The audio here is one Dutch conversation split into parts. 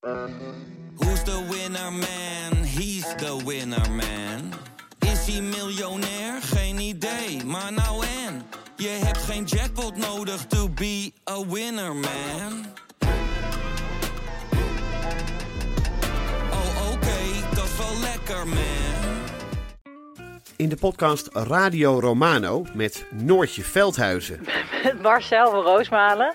Who's the winner man? He's the winner man. Is hij miljonair? Geen idee, maar nou en. Je hebt geen jackpot nodig to be a winner man. Oh oké, dat is wel lekker man. In de podcast Radio Romano met Noortje Veldhuizen Marcel van Roosmalen.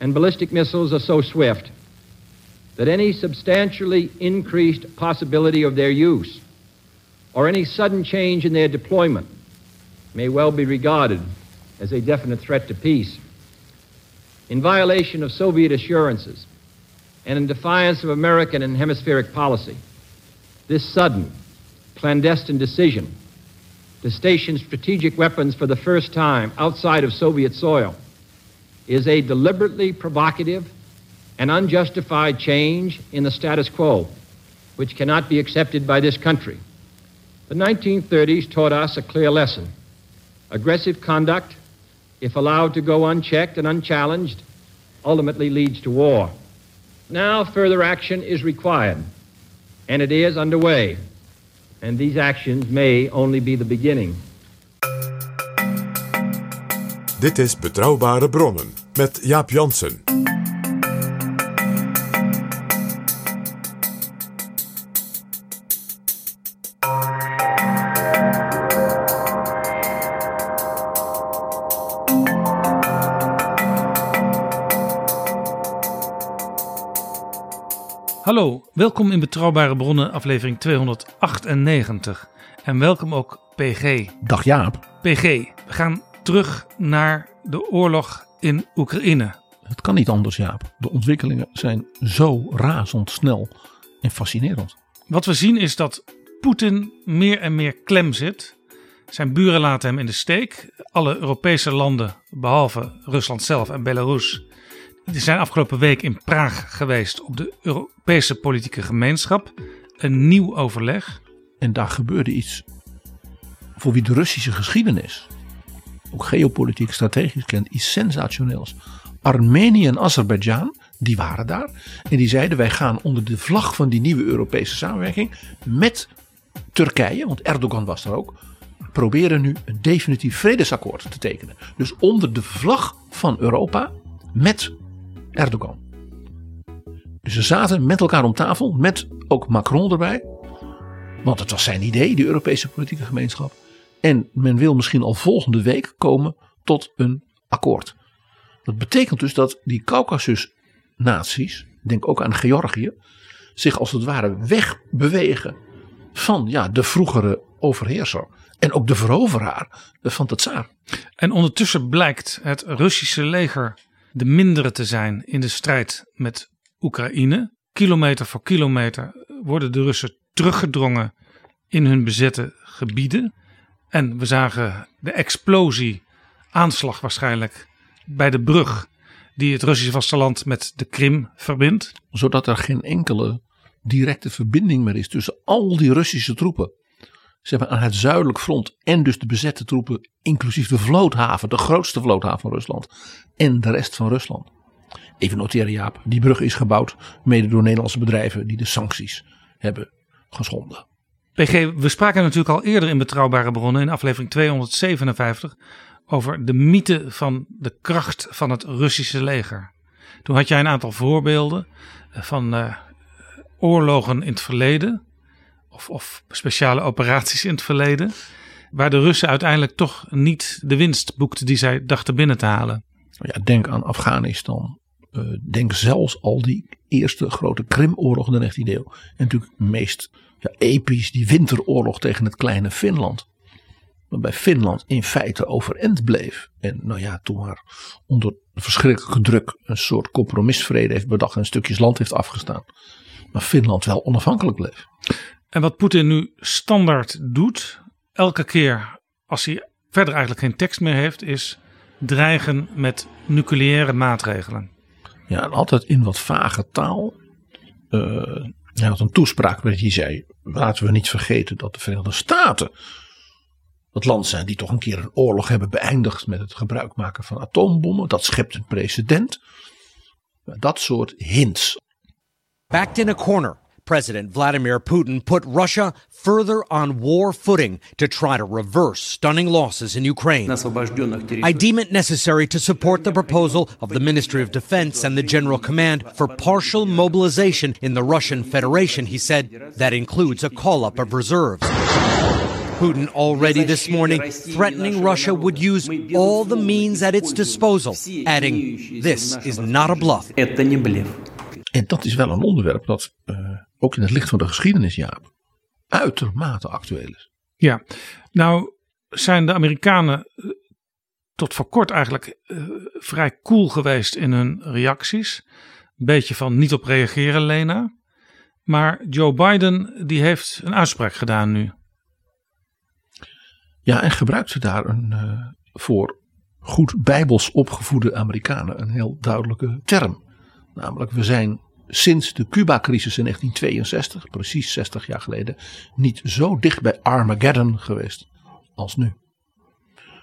and ballistic missiles are so swift that any substantially increased possibility of their use or any sudden change in their deployment may well be regarded as a definite threat to peace. In violation of Soviet assurances and in defiance of American and hemispheric policy, this sudden, clandestine decision to station strategic weapons for the first time outside of Soviet soil is a deliberately provocative and unjustified change in the status quo, which cannot be accepted by this country. The 1930s taught us a clear lesson. Aggressive conduct, if allowed to go unchecked and unchallenged, ultimately leads to war. Now further action is required, and it is underway. And these actions may only be the beginning. Dit is Betrouwbare Bronnen met Jaap Jansen. Hallo, welkom in Betrouwbare Bronnen, aflevering 298. En welkom ook PG. Dag Jaap. PG, we gaan terug naar de oorlog in Oekraïne. Het kan niet anders Jaap. De ontwikkelingen zijn zo razendsnel en fascinerend. Wat we zien is dat Poetin meer en meer klem zit. Zijn buren laten hem in de steek. Alle Europese landen, behalve Rusland zelf en Belarus, die zijn afgelopen week in Praag geweest op de Europese politieke gemeenschap. Een nieuw overleg. En daar gebeurde iets voor wie de Russische geschiedenis, ook geopolitiek strategisch kent, iets sensationeels. Armenië en Azerbeidzjan, die waren daar. En die zeiden wij gaan onder de vlag van die nieuwe Europese samenwerking met Turkije, want Erdogan was daar ook, proberen nu een definitief vredesakkoord te tekenen. Dus onder de vlag van Europa met Erdogan. Dus ze zaten met elkaar om tafel, met ook Macron erbij. Want het was zijn idee, die Europese politieke gemeenschap. En men wil misschien al volgende week komen tot een akkoord. Dat betekent dus dat die Caucasus-naties, denk ook aan Georgië, zich als het ware wegbewegen van ja, de vroegere overheerser. En ook de veroveraar van de tsaar. En ondertussen blijkt het Russische leger de mindere te zijn in de strijd met Oekraïne. Kilometer voor kilometer worden de Russen teruggedrongen in hun bezette gebieden. En we zagen de explosie, aanslag waarschijnlijk, bij de brug die het Russische vasteland met de Krim verbindt. Zodat er geen enkele directe verbinding meer is tussen al die Russische troepen. Zeg maar aan het zuidelijk front en dus de bezette troepen, inclusief de vloothaven, de grootste vloothaven van Rusland, en de rest van Rusland. Even noteren Jaap, die brug is gebouwd mede door Nederlandse bedrijven die de sancties hebben geschonden. PG, we spraken natuurlijk al eerder in Betrouwbare Bronnen in aflevering 257 over de mythe van de kracht van het Russische leger. Toen had jij een aantal voorbeelden van uh, oorlogen in het verleden of, of speciale operaties in het verleden, waar de Russen uiteindelijk toch niet de winst boekten die zij dachten binnen te halen. Ja, denk aan Afghanistan. Uh, denk zelfs al die eerste grote Krimoorlog in de 19e eeuw. En natuurlijk meest ja, episch die winteroorlog tegen het kleine Finland. Waarbij Finland in feite overeind bleef. En nou ja, toen maar onder verschrikkelijke druk een soort compromisvrede heeft bedacht en stukjes land heeft afgestaan. Maar Finland wel onafhankelijk bleef. En wat Poetin nu standaard doet, elke keer als hij verder eigenlijk geen tekst meer heeft, is dreigen met nucleaire maatregelen. Ja, en altijd in wat vage taal. Uh, hij had een toespraak waarin hij zei: laten we niet vergeten dat de Verenigde Staten het land zijn die toch een keer een oorlog hebben beëindigd met het gebruik maken van atoombommen. Dat schept een precedent. Dat soort hints. Backed in a corner. President Vladimir Putin put Russia further on war footing to try to reverse stunning losses in Ukraine. I deem it necessary to support the proposal of the Ministry of Defense and the General Command for partial mobilization in the Russian Federation, he said. That includes a call up of reserves. Putin already this morning threatening Russia would use all the means at its disposal, adding, This is not a bluff. En dat is wel een onderwerp dat uh, ook in het licht van de geschiedenis, Jaap, uitermate actueel is. Ja, nou zijn de Amerikanen eh, tot voor kort eigenlijk uh, vrij cool geweest in hun reacties. Een beetje van niet op reageren, Lena. Maar Joe Biden die heeft een uitspraak gedaan nu. Ja, en gebruikt ze daar een uh, voor goed bijbels opgevoede Amerikanen een heel duidelijke term. Namelijk, we zijn sinds de Cuba-crisis in 1962, precies 60 jaar geleden, niet zo dicht bij Armageddon geweest als nu.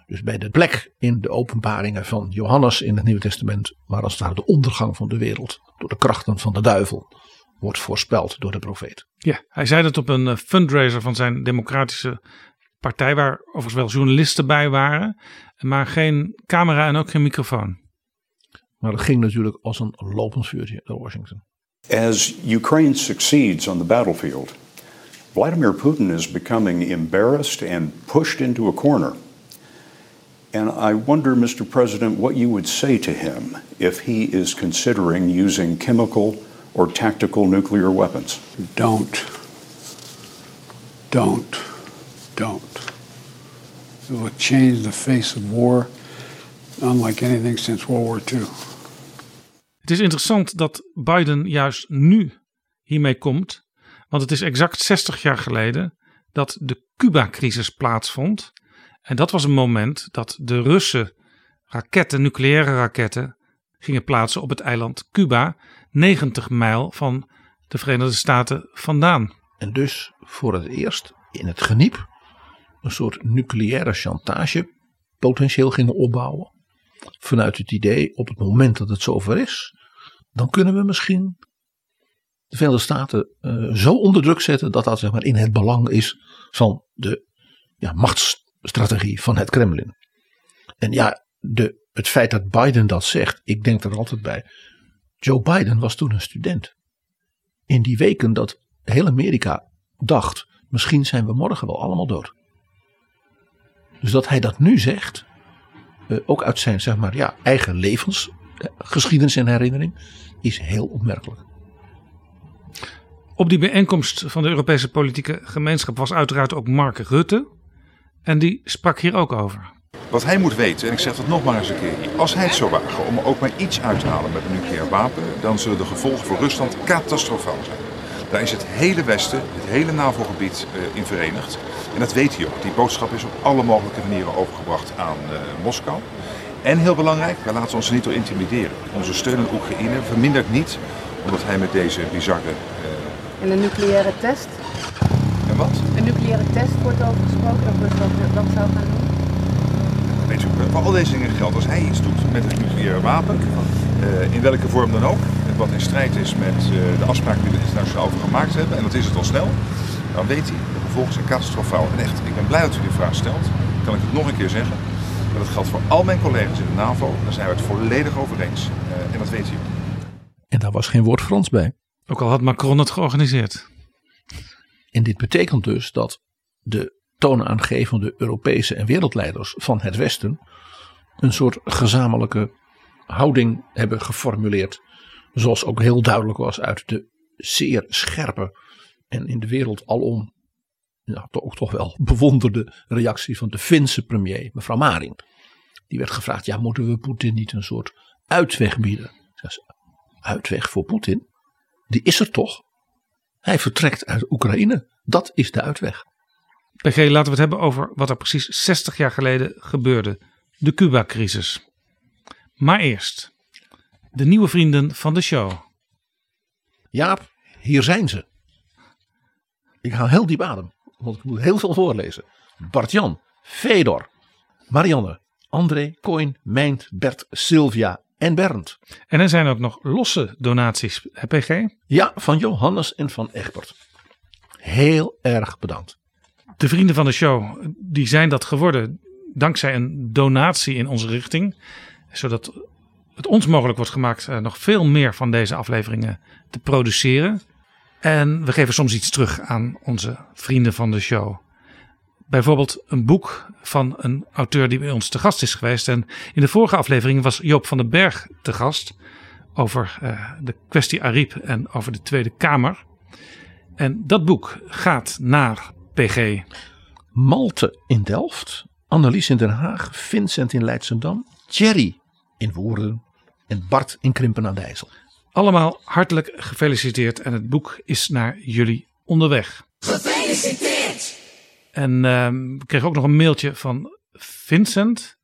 Dus bij de plek in de openbaringen van Johannes in het Nieuwe Testament, waar als daar de ondergang van de wereld door de krachten van de duivel wordt voorspeld door de profeet. Ja, hij zei dat op een eh, fundraiser van zijn democratische partij, waar overigens wel journalisten bij waren, maar geen camera en ook geen microfoon. Maar dat ging natuurlijk als een lopend vuurtje door Washington. As Ukraine succeeds on the battlefield, Vladimir Putin is becoming embarrassed and pushed into a corner. And I wonder, Mr. President, what you would say to him if he is considering using chemical or tactical nuclear weapons. Don't. Don't. Don't. It will change the face of war unlike anything since World War II. Het is interessant dat Biden juist nu hiermee komt, want het is exact 60 jaar geleden dat de Cuba-crisis plaatsvond. En dat was een moment dat de Russen raketten, nucleaire raketten, gingen plaatsen op het eiland Cuba, 90 mijl van de Verenigde Staten vandaan. En dus voor het eerst in het geniep een soort nucleaire chantage potentieel gingen opbouwen. Vanuit het idee op het moment dat het zover is, dan kunnen we misschien de Verenigde Staten uh, zo onder druk zetten dat dat zeg maar, in het belang is van de ja, machtsstrategie van het Kremlin. En ja, de, het feit dat Biden dat zegt, ik denk er altijd bij. Joe Biden was toen een student. In die weken dat heel Amerika dacht, misschien zijn we morgen wel allemaal dood. Dus dat hij dat nu zegt, ook uit zijn zeg maar, ja, eigen levensgeschiedenis en herinnering, is heel opmerkelijk. Op die bijeenkomst van de Europese politieke gemeenschap was uiteraard ook Mark Rutte. En die sprak hier ook over. Wat hij moet weten, en ik zeg dat nog maar eens een keer, als hij het zou wagen om ook maar iets uit te halen met een nucleair wapen, dan zullen de gevolgen voor Rusland catastrofaal zijn. Daar is het hele Westen, het hele NAVO-gebied uh, in verenigd. En dat weet hij ook. Die boodschap is op alle mogelijke manieren overgebracht aan uh, Moskou. En heel belangrijk, wij laten ons er niet door intimideren. Onze steun aan Oekraïne vermindert niet omdat hij met deze bizarre... Uh... En een nucleaire test? En wat? Een nucleaire test wordt over gesproken dat Rusland dat zou gaan doen? Weet je, voor al deze dingen geldt. Als hij iets doet met het nucleaire wapen, uh, in welke vorm dan ook, wat in strijd is met uh, de afspraken die we internationaal over gemaakt hebben, en dat is het al snel, dan weet hij, de gevolgen zijn catastrofaal. En echt, ik ben blij dat u die vraag stelt. Kan ik het nog een keer zeggen? Maar dat geldt voor al mijn collega's in de NAVO. Daar zijn we het volledig over eens. Uh, en dat weet u. En daar was geen woord Frans bij. Ook al had Macron het georganiseerd. En dit betekent dus dat de toonaangevende Europese en wereldleiders van het Westen een soort gezamenlijke houding hebben geformuleerd. Zoals ook heel duidelijk was uit de zeer scherpe en in de wereld alom ja, toch, toch wel bewonderde reactie van de Finse premier, mevrouw Marin. Die werd gevraagd, ja moeten we Poetin niet een soort uitweg bieden? Uitweg voor Poetin? Die is er toch? Hij vertrekt uit Oekraïne Dat is de uitweg. PG, laten we het hebben over wat er precies 60 jaar geleden gebeurde. De Cuba-crisis. Maar eerst, de nieuwe vrienden van de show. Jaap, hier zijn ze. Ik haal heel diep adem, want ik moet heel veel voorlezen. Bart-Jan, Fedor, Marianne, André, Coin, Meint, Bert, Sylvia en Bernd. En er zijn ook nog losse donaties, PG? Ja, van Johannes en van Egbert. Heel erg bedankt. De vrienden van de show, die zijn dat geworden dankzij een donatie in onze richting. Zodat het ons mogelijk wordt gemaakt uh, nog veel meer van deze afleveringen te produceren. En we geven soms iets terug aan onze vrienden van de show. Bijvoorbeeld een boek van een auteur die bij ons te gast is geweest. En in de vorige aflevering was Joop van den Berg te gast over uh, de kwestie Ariep en over de Tweede Kamer. En dat boek gaat naar PG. Malte in Delft, Annelies in Den Haag, Vincent in Leidsendam, Thierry in Woerden en Bart in Krimpen aan de IJssel. Allemaal hartelijk gefeliciteerd en het boek is naar jullie onderweg. Gefeliciteerd! En uh, we kregen ook nog een mailtje van Vincent.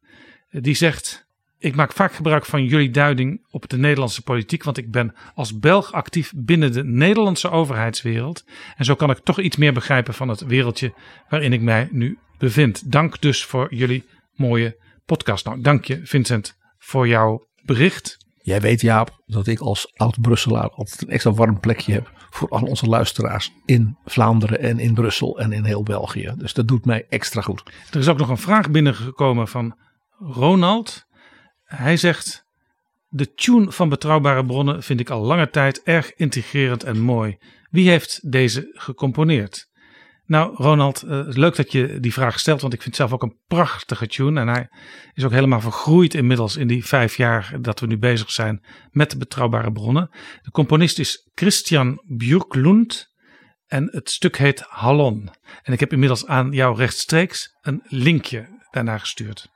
Die zegt: Ik maak vaak gebruik van jullie duiding op de Nederlandse politiek, want ik ben als Belg actief binnen de Nederlandse overheidswereld. En zo kan ik toch iets meer begrijpen van het wereldje waarin ik mij nu bevind. Dank dus voor jullie mooie podcast. Nou, dank je, Vincent, voor jouw bericht. Jij weet Jaap dat ik als oud-Brusselaar altijd een extra warm plekje heb voor al onze luisteraars in Vlaanderen en in Brussel en in heel België. Dus dat doet mij extra goed. Er is ook nog een vraag binnengekomen van Ronald. Hij zegt: De tune van betrouwbare bronnen vind ik al lange tijd erg integrerend en mooi. Wie heeft deze gecomponeerd? Nou, Ronald, uh, leuk dat je die vraag stelt, want ik vind zelf ook een prachtige tune. En hij is ook helemaal vergroeid inmiddels in die vijf jaar dat we nu bezig zijn met betrouwbare bronnen. De componist is Christian Björklund en het stuk heet Hallon. En ik heb inmiddels aan jou rechtstreeks een linkje daarnaar gestuurd.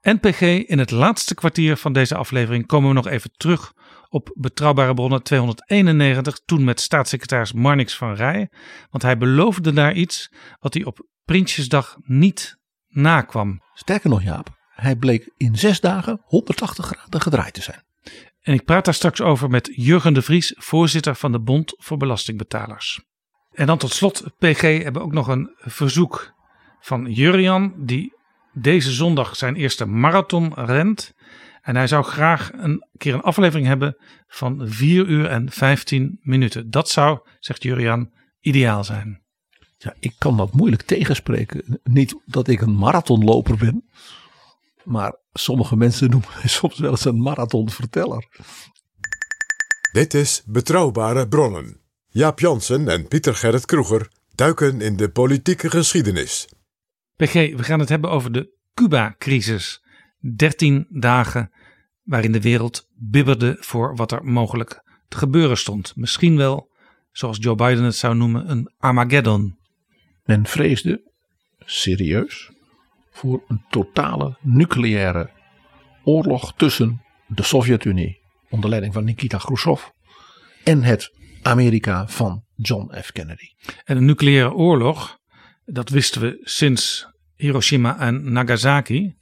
NPG, in het laatste kwartier van deze aflevering komen we nog even terug op Betrouwbare Bronnen 291, toen met staatssecretaris Marnix van Rij. Want hij beloofde daar iets wat hij op Prinsjesdag niet nakwam. Sterker nog Jaap, hij bleek in zes dagen 180 graden gedraaid te zijn. En ik praat daar straks over met Jurgen de Vries, voorzitter van de Bond voor Belastingbetalers. En dan tot slot, PG, hebben ook nog een verzoek van Jurian, die deze zondag zijn eerste marathon rent. En hij zou graag een keer een aflevering hebben van 4 uur en 15 minuten. Dat zou, zegt Jurian, ideaal zijn. Ja, ik kan dat moeilijk tegenspreken. Niet dat ik een marathonloper ben. Maar sommige mensen noemen mij soms wel eens een marathonverteller. Dit is Betrouwbare Bronnen. Jaap Jansen en Pieter Gerrit Kroeger duiken in de politieke geschiedenis. PG, we gaan het hebben over de Cuba-crisis. 13 dagen waarin de wereld bibberde voor wat er mogelijk te gebeuren stond. Misschien wel, zoals Joe Biden het zou noemen, een Armageddon. Men vreesde, serieus, voor een totale nucleaire oorlog tussen de Sovjet-Unie onder leiding van Nikita Khrushchev en het Amerika van John F. Kennedy. En een nucleaire oorlog, dat wisten we sinds Hiroshima en Nagasaki,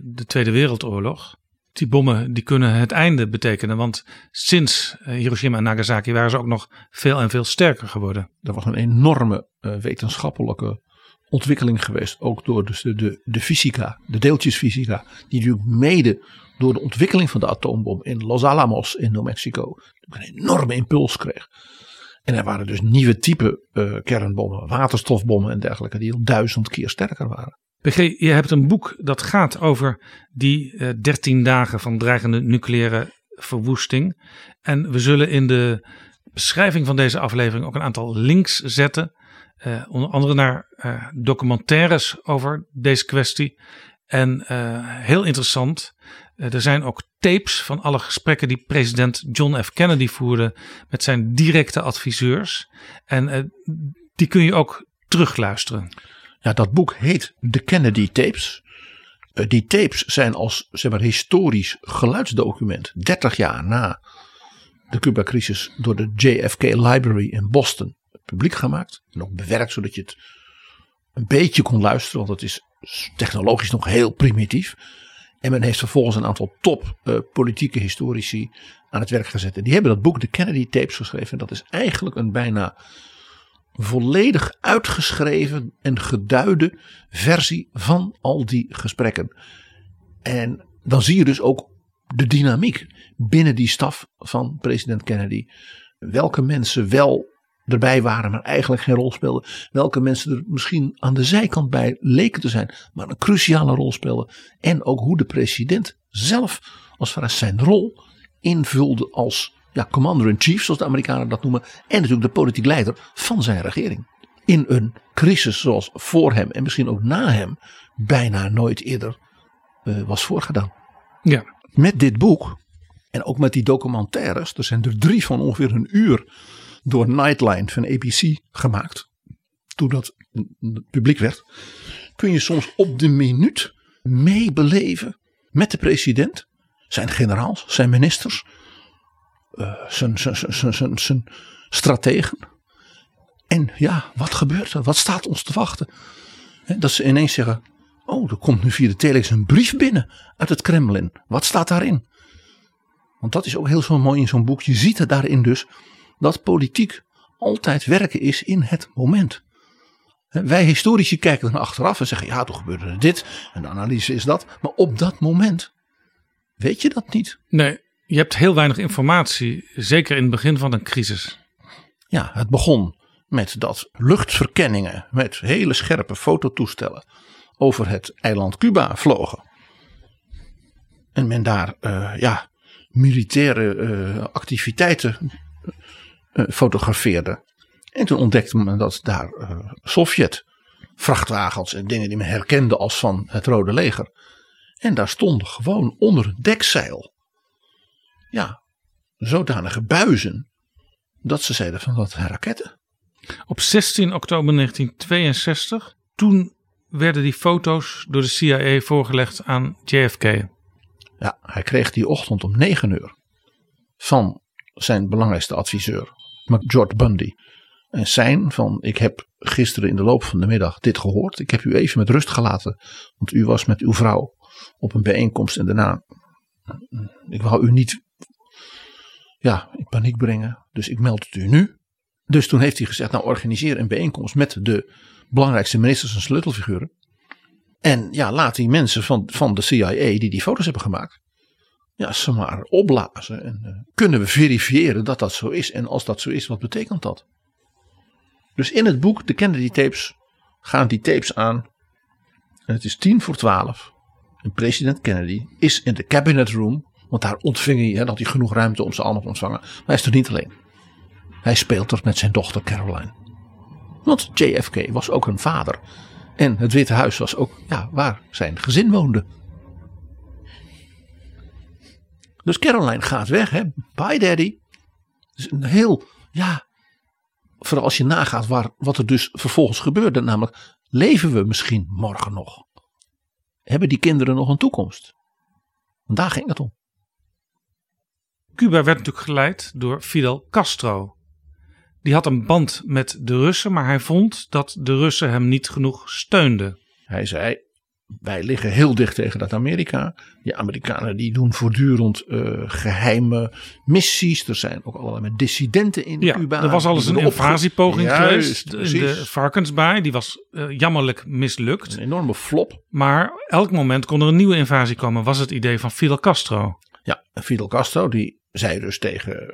de Tweede Wereldoorlog. Die bommen die kunnen het einde betekenen, want sinds eh, Hiroshima en Nagasaki waren ze ook nog veel en veel sterker geworden. Er was een enorme uh, wetenschappelijke ontwikkeling geweest, ook door dus de, de, de fysica, de deeltjesfysica, die natuurlijk mede door de ontwikkeling van de atoombom in Los Alamos in New Mexico een enorme impuls kreeg. En er waren dus nieuwe type kernbommen, waterstofbommen en dergelijke, die al duizend keer sterker waren. PG, je hebt een boek dat gaat over die uh, 13 dagen van dreigende nucleaire verwoesting. En we zullen in de beschrijving van deze aflevering ook een aantal links zetten. Uh, onder andere naar uh, documentaires over deze kwestie. En heel interessant, er zijn ook tapes van alle gesprekken die president John F. Kennedy voerde met zijn directe adviseurs. En die kun je ook terugluisteren. Ja, dat boek heet The Kennedy Tapes. Uh, die tapes zijn als zeg maar, historisch geluidsdocument 30 jaar na de Cuba-crisis door de JFK Library in Boston publiek gemaakt. En ook bewerkt zodat je het een beetje kon luisteren. Want het is technologisch nog heel primitief. En men heeft vervolgens een aantal top uh, politieke historici aan het werk gezet. En die hebben dat boek de Kennedy Tapes geschreven. En dat is eigenlijk een bijna volledig uitgeschreven en geduide versie van al die gesprekken. En dan zie je dus ook de dynamiek binnen die staf van president Kennedy. Welke mensen wel erbij waren, maar eigenlijk geen rol speelden. Welke mensen er misschien aan de zijkant bij leken te zijn, maar een cruciale rol speelden. En ook hoe de president zelf, als far zijn rol, invulde als ja, commander-in-chief, zoals de Amerikanen dat noemen. En natuurlijk de politiek leider van zijn regering. In een crisis zoals voor hem en misschien ook na hem bijna nooit eerder uh, was voorgedaan. Ja. Met dit boek en ook met die documentaires, er zijn er drie van ongeveer een uur door Nightline van ABC gemaakt. Toen dat publiek werd, kun je soms op de minuut meebeleven met de president, zijn generaals, zijn ministers, zijn, zijn, strategen. En ja, wat gebeurt er? Wat staat ons te wachten? dat ze ineens zeggen: Oh, er komt nu via de telex een brief binnen uit het Kremlin. Wat staat daarin? Want dat is ook heel zo mooi in zo'n boek. Je ziet er daarin dus dat politiek altijd werken is in het moment. Wij historici kijken dan achteraf en zeggen: ja, toen gebeurde dit en de analyse is dat. Maar op dat moment weet je dat niet. Nee, je hebt heel weinig informatie, zeker in het begin van een crisis. Ja, het begon met dat luchtverkenningen met hele scherpe fototoestellen over het eiland Cuba vlogen. En men daar uh, ja, militaire uh, activiteiten uh, fotografeerde. En toen ontdekte men dat daar Sovjet vrachtwagens en dingen die men herkende als van het Rode Leger. En daar stonden gewoon onder dekzeil. Ja, zodanige buizen. Dat ze zeiden van dat zijn raketten. Op 16 oktober 1962, toen werden die foto's door de CIA voorgelegd aan JFK. Ja, hij kreeg die ochtend om 9 uur van zijn belangrijkste adviseur, George Bundy. En zijn van, ik heb gisteren in de loop van de middag dit gehoord. Ik heb u even met rust gelaten, want u was met uw vrouw op een bijeenkomst en daarna, ik wou u niet, ja, in paniek brengen. Dus ik meld het u nu. Dus toen heeft hij gezegd, nou organiseer een bijeenkomst met de belangrijkste ministers en sleutelfiguren. En ja, laat die mensen van, van de CIA die die foto's hebben gemaakt, ja, ze maar opblazen. En uh, kunnen we verifiëren dat dat zo is? En als dat zo is, wat betekent dat? Dus in het boek, de Kennedy tapes, gaan die tapes aan. En het is tien voor twaalf. En president Kennedy is in de cabinet room. Want daar ontving hij, hè, had hij genoeg ruimte om ze allemaal te ontvangen. Maar hij is er niet alleen. Hij speelt er met zijn dochter Caroline. Want JFK was ook een vader. En het Witte Huis was ook ja, waar zijn gezin woonde. Dus Caroline gaat weg. Hè? Bye daddy. Dus een heel, ja, vooral als je nagaat waar, wat er dus vervolgens gebeurde. Namelijk, leven we misschien morgen nog? Hebben die kinderen nog een toekomst? Daar ging het om. Cuba werd natuurlijk geleid door Fidel Castro. Die had een band met de Russen, maar hij vond dat de Russen hem niet genoeg steunden. Hij zei: wij liggen heel dicht tegen dat Amerika. Die Amerikanen die doen voortdurend uh, geheime missies. Er zijn ook allerlei dissidenten in ja, Cuba. Er was al eens een invasiepoging geweest in de Varkensbaai. Die was uh, jammerlijk mislukt. Een enorme flop. Maar elk moment kon er een nieuwe invasie komen. Was het idee van Fidel Castro. Ja, Fidel Castro die zei dus tegen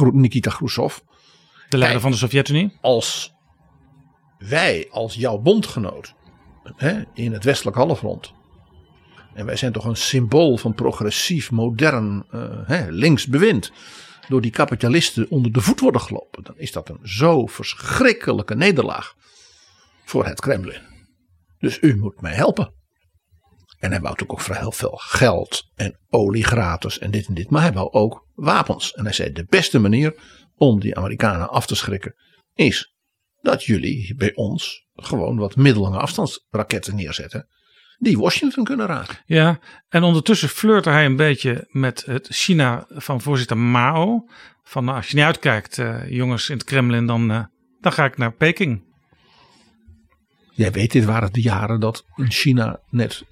uh, Nikita Khrushchev. De leider van de Sovjet-Unie. Als wij als jouw bondgenoot hè, in het westelijk halfrond. En wij zijn toch een symbool van progressief, modern, uh, hè, links bewind. Door die kapitalisten onder de voet worden gelopen. Dan is dat een zo verschrikkelijke nederlaag voor het Kremlin. Dus u moet mij helpen. En hij wou natuurlijk ook voor heel veel geld en olie gratis en dit en dit. Maar hij wou ook wapens. En hij zei de beste manier om die Amerikanen af te schrikken is dat jullie bij ons gewoon wat middellange afstandsraketten neerzetten. die Washington kunnen raken. Ja, en ondertussen flirte hij een beetje met het China van voorzitter Mao. Van nou, als je niet uitkijkt, uh, jongens in het Kremlin, dan, uh, dan ga ik naar Peking. Jij weet, dit waren de jaren dat in China net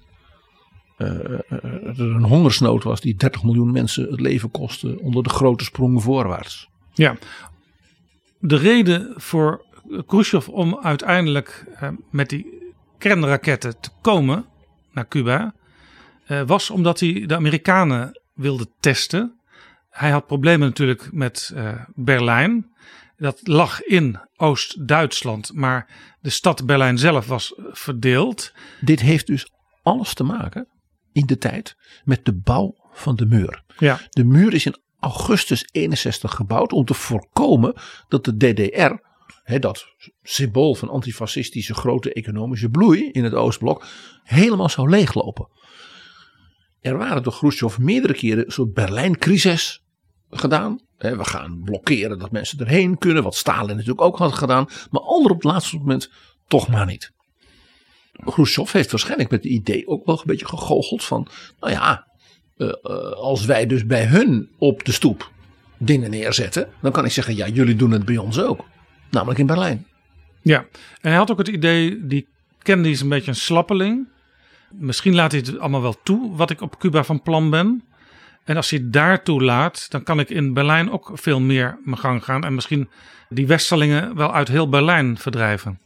er een hongersnood was die 30 miljoen mensen het leven kostte onder de grote sprong voorwaarts. Ja, de reden voor Khrushchev om uiteindelijk met die kernraketten te komen naar Cuba was omdat hij de Amerikanen wilde testen. Hij had problemen natuurlijk met Berlijn. Dat lag in Oost-Duitsland, maar de stad Berlijn zelf was verdeeld. Dit heeft dus alles te maken in de tijd met de bouw van de muur. Ja. De muur is in augustus 61 gebouwd om te voorkomen dat de DDR dat symbool van antifascistische grote economische bloei in het Oostblok, helemaal zou leeglopen. Er waren door Khrushchev meerdere keren een soort Berlijn-crisis gedaan. we gaan blokkeren dat mensen erheen kunnen, wat Stalin natuurlijk ook had gedaan. Maar ander op het laatste moment toch maar niet. Khrushchev heeft waarschijnlijk met het idee ook wel een beetje gegoocheld van, nou ja, uh, uh, als wij dus bij hun op de stoep dingen neerzetten, dan kan ik zeggen, ja, jullie doen het bij ons ook. Namelijk in Berlijn. Ja, en hij had ook het idee, die Kennedy is een beetje een slappeling. Misschien laat hij het allemaal wel toe, wat ik op Cuba van plan ben. En als hij daartoe laat, dan kan ik in Berlijn ook veel meer mijn gang gaan. En misschien die Westerlingen wel uit heel Berlijn verdrijven.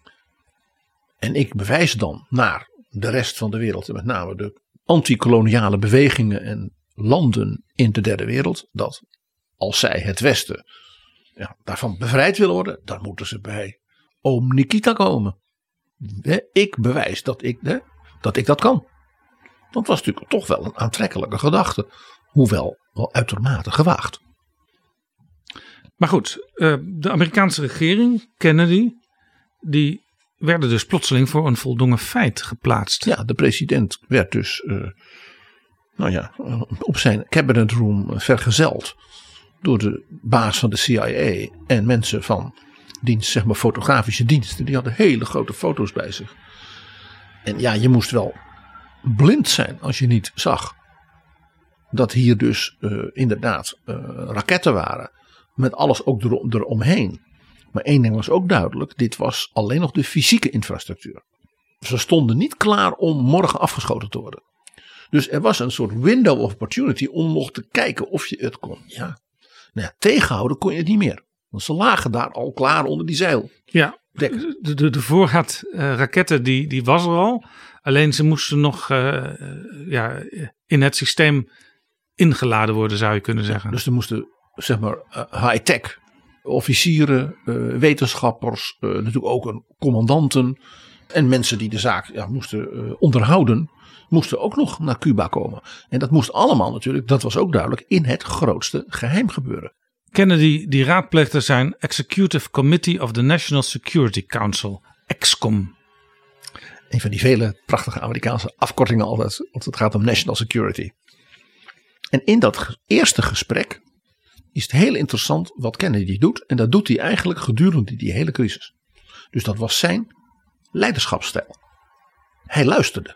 En ik bewijs dan naar de rest van de wereld, en met name de antikoloniale bewegingen en landen in de derde wereld, dat als zij het Westen ja, daarvan bevrijd willen worden, dan moeten ze bij oom Nikita komen. Ik bewijs dat ik, dat ik dat kan. Dat was natuurlijk toch wel een aantrekkelijke gedachte. Hoewel wel uitermate gewaagd. Maar goed, eh, de Amerikaanse regering, Kennedy, die werden dus plotseling voor een voldongen feit geplaatst. Ja, de president werd dus, uh, nou ja, op zijn cabinet room vergezeld door de baas van de CIA en mensen van dienst, zeg maar fotografische diensten. Die hadden hele grote foto's bij zich. En ja, je moest wel blind zijn als je niet zag dat hier dus uh, inderdaad uh, raketten waren. Met alles ook erom, eromheen. Maar één ding was ook duidelijk: dit was alleen nog de fysieke infrastructuur. Ze stonden niet klaar om morgen afgeschoten te worden. Dus er was een soort window of opportunity om nog te kijken of je het kon. Ja, nou ja, tegenhouden kon je het niet meer. Want ze lagen daar al klaar onder die zeil. Ja, de, de, de voorraad uh, raketten die, die was er al. Alleen ze moesten nog uh, ja, in het systeem ingeladen worden, zou je kunnen zeggen. dus er moesten, zeg maar, high-tech officieren, wetenschappers, natuurlijk ook een commandanten en mensen die de zaak ja, moesten onderhouden, moesten ook nog naar Cuba komen. En dat moest allemaal natuurlijk, dat was ook duidelijk, in het grootste geheim gebeuren. Kennedy die raadpleegde zijn Executive Committee of the National Security Council, EXCOM. Een van die vele prachtige Amerikaanse afkortingen altijd, als het gaat om national security. En in dat eerste gesprek is het heel interessant wat Kennedy doet. En dat doet hij eigenlijk gedurende die hele crisis. Dus dat was zijn leiderschapsstijl. Hij luisterde.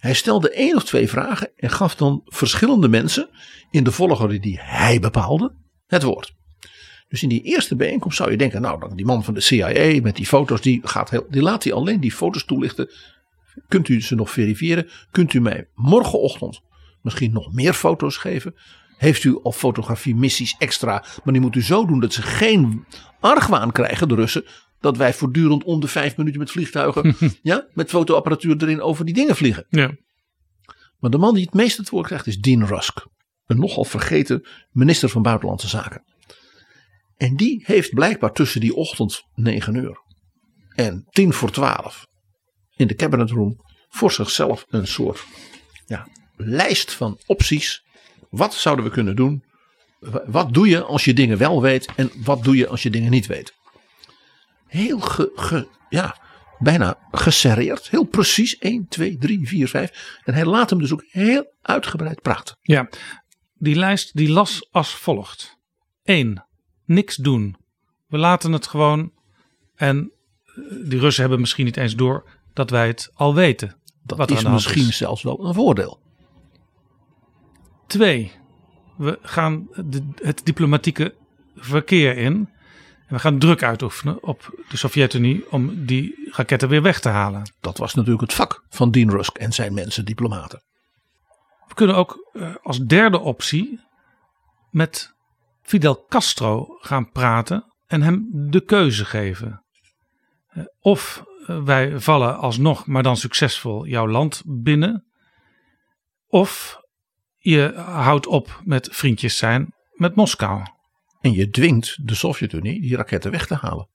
Hij stelde één of twee vragen en gaf dan verschillende mensen in de volgorde die hij bepaalde het woord. Dus in die eerste bijeenkomst zou je denken, nou die man van de CIA met die foto's, die, gaat heel, die laat hij alleen die foto's toelichten. Kunt u ze nog verifiëren? Kunt u mij morgenochtend misschien nog meer foto's geven? Heeft u al fotografie missies extra, maar die moet u zo doen dat ze geen argwaan krijgen, de Russen, dat wij voortdurend om de vijf minuten met vliegtuigen, ja, met fotoapparatuur erin over die dingen vliegen. Ja. Maar de man die het meest het woord krijgt is Dean Rusk. Een nogal vergeten minister van Buitenlandse Zaken. En die heeft blijkbaar tussen die ochtend 9 uur en 10 voor 12 in de cabinet room voor zichzelf een soort ja, lijst van opties. Wat zouden we kunnen doen? Wat doe je als je dingen wel weet en wat doe je als je dingen niet weet? Heel ge, ge, ja, bijna geserreerd, heel precies 1, 2, 3, 4, 5. En hij laat hem dus ook heel uitgebreid praten. Ja, die lijst die las als volgt. 1. Niks doen. We laten het gewoon. En die Russen hebben misschien niet eens door dat wij het al weten. Dat is misschien zelfs wel een voordeel. Twee, we gaan de, het diplomatieke verkeer in. En we gaan druk uitoefenen op de Sovjet-Unie om die raketten weer weg te halen. Dat was natuurlijk het vak van Dean Rusk en zijn mensen, diplomaten. We kunnen ook eh, als derde optie met Fidel Castro gaan praten en hem de keuze geven. Eh, Of eh, wij vallen alsnog, maar dan succesvol, jouw land binnen. Of je houdt op met vriendjes zijn met Moskou. En je dwingt de Sovjet-Unie die raketten weg te halen.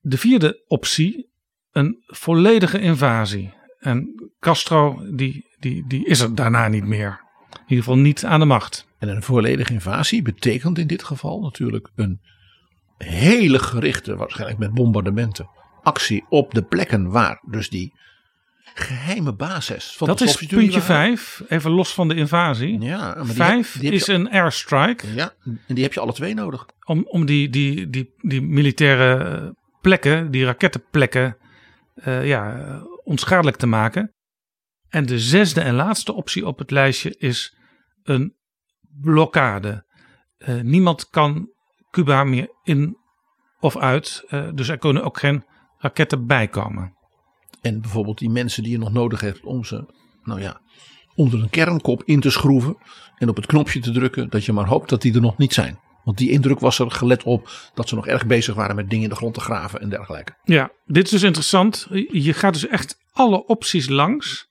De vierde optie, een volledige invasie. En Castro, die, die, die is er daarna niet meer. In ieder geval niet aan de macht. En een volledige invasie betekent in dit geval natuurlijk een hele gerichte, waarschijnlijk met bombardementen, actie op de plekken waar dus die geheime basis van Dat de is puntje vijf, even los van de invasie. Ja, is je- een airstrike. Ja, en die heb je alle twee nodig. Om, om die, die, die, die militaire plekken, die rakettenplekken, eh, ja, onschadelijk te maken. En de zesde en laatste optie op het lijstje is een blokkade. Eh, niemand kan Cuba meer in of uit. eh, dus er kunnen ook geen raketten bijkomen. En bijvoorbeeld die mensen die je nog nodig hebt om ze, nou ja, onder een kernkop in te schroeven en op het knopje te drukken, dat je maar hoopt dat die er nog niet zijn. Want die indruk was er gelet op dat ze nog erg bezig waren met dingen in de grond te graven en dergelijke. Ja, dit is dus interessant. Je gaat dus echt alle opties langs.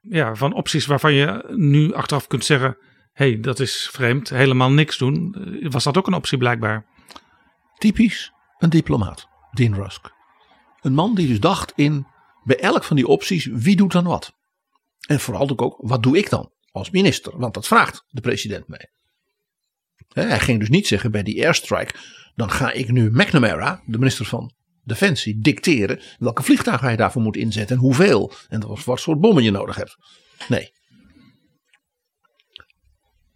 Ja, van opties waarvan je nu achteraf kunt zeggen: hé, hey, dat is vreemd, helemaal niks doen. Was dat ook een optie blijkbaar? Typisch een diplomaat, Dean Rusk. Een man die dus dacht in bij elk van die opties wie doet dan wat. En vooral ook, wat doe ik dan als minister? Want dat vraagt de president mij. Hij ging dus niet zeggen bij die airstrike, dan ga ik nu McNamara, de minister van Defensie, dicteren welke vliegtuigen hij daarvoor moet inzetten en hoeveel. En wat soort bommen je nodig hebt. Nee.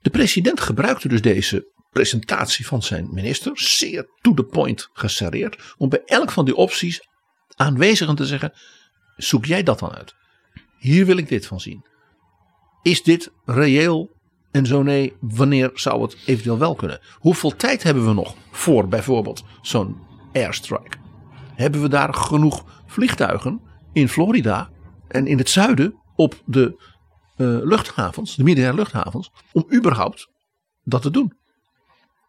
De president gebruikte dus deze presentatie van zijn minister, zeer to the point geserreerd, om bij elk van die opties aanwezigen te zeggen: zoek jij dat dan uit? Hier wil ik dit van zien. Is dit reëel? En zo nee, wanneer zou het eventueel wel kunnen? Hoeveel tijd hebben we nog voor bijvoorbeeld zo'n airstrike? Hebben we daar genoeg vliegtuigen in Florida en in het zuiden op de eh, luchthavens, de militaire luchthavens, om überhaupt dat te doen?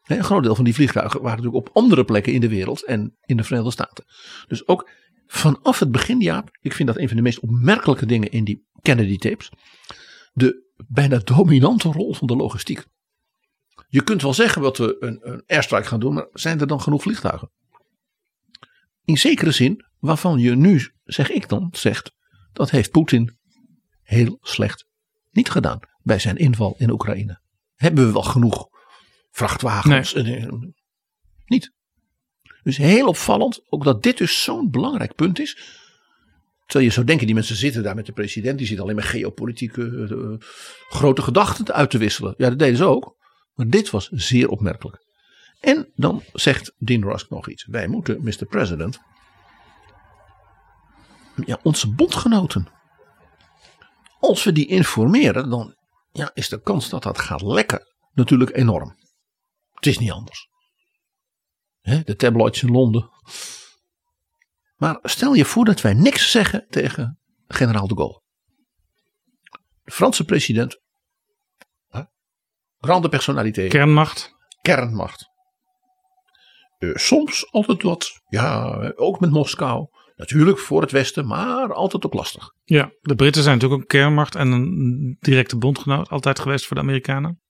Een groot deel van die vliegtuigen waren natuurlijk op andere plekken in de wereld en in de Verenigde Staten. Dus ook vanaf het begin, Jaap, ik vind dat een van de meest opmerkelijke dingen in die Kennedy tapes, de bijna dominante rol van de logistiek. Je kunt wel zeggen wat we een, een airstrike gaan doen, maar zijn er dan genoeg vliegtuigen? In zekere zin, waarvan je nu, zeg ik dan, zegt, dat heeft Poetin heel slecht niet gedaan bij zijn inval in Oekraïne. Hebben we wel genoeg vrachtwagens? En, eh, niet. Dus heel opvallend, ook dat dit dus zo'n belangrijk punt is. Terwijl je zou denken, die mensen zitten daar met de president, die zitten alleen maar geopolitieke eh, grote gedachten uit te wisselen. Ja, dat deden ze ook. Maar dit was zeer opmerkelijk. En dan zegt Dean Rusk nog iets. Wij moeten, Mr. President, ja, onze bondgenoten. Als we die informeren, dan ja, is de kans dat dat gaat lekken natuurlijk enorm. Het is niet anders. Hè, de tabloids in Londen. Maar stel je voor dat wij niks zeggen tegen generaal de Gaulle. De Franse president. Hè, grande personaliteit. Kernmacht. Kernmacht. Eh, soms altijd wat, ja, ook met Moskou. Natuurlijk voor het Westen, maar altijd ook lastig. Ja, de Britten zijn natuurlijk ook een kernmacht en een directe bondgenoot altijd geweest voor de Amerikanen.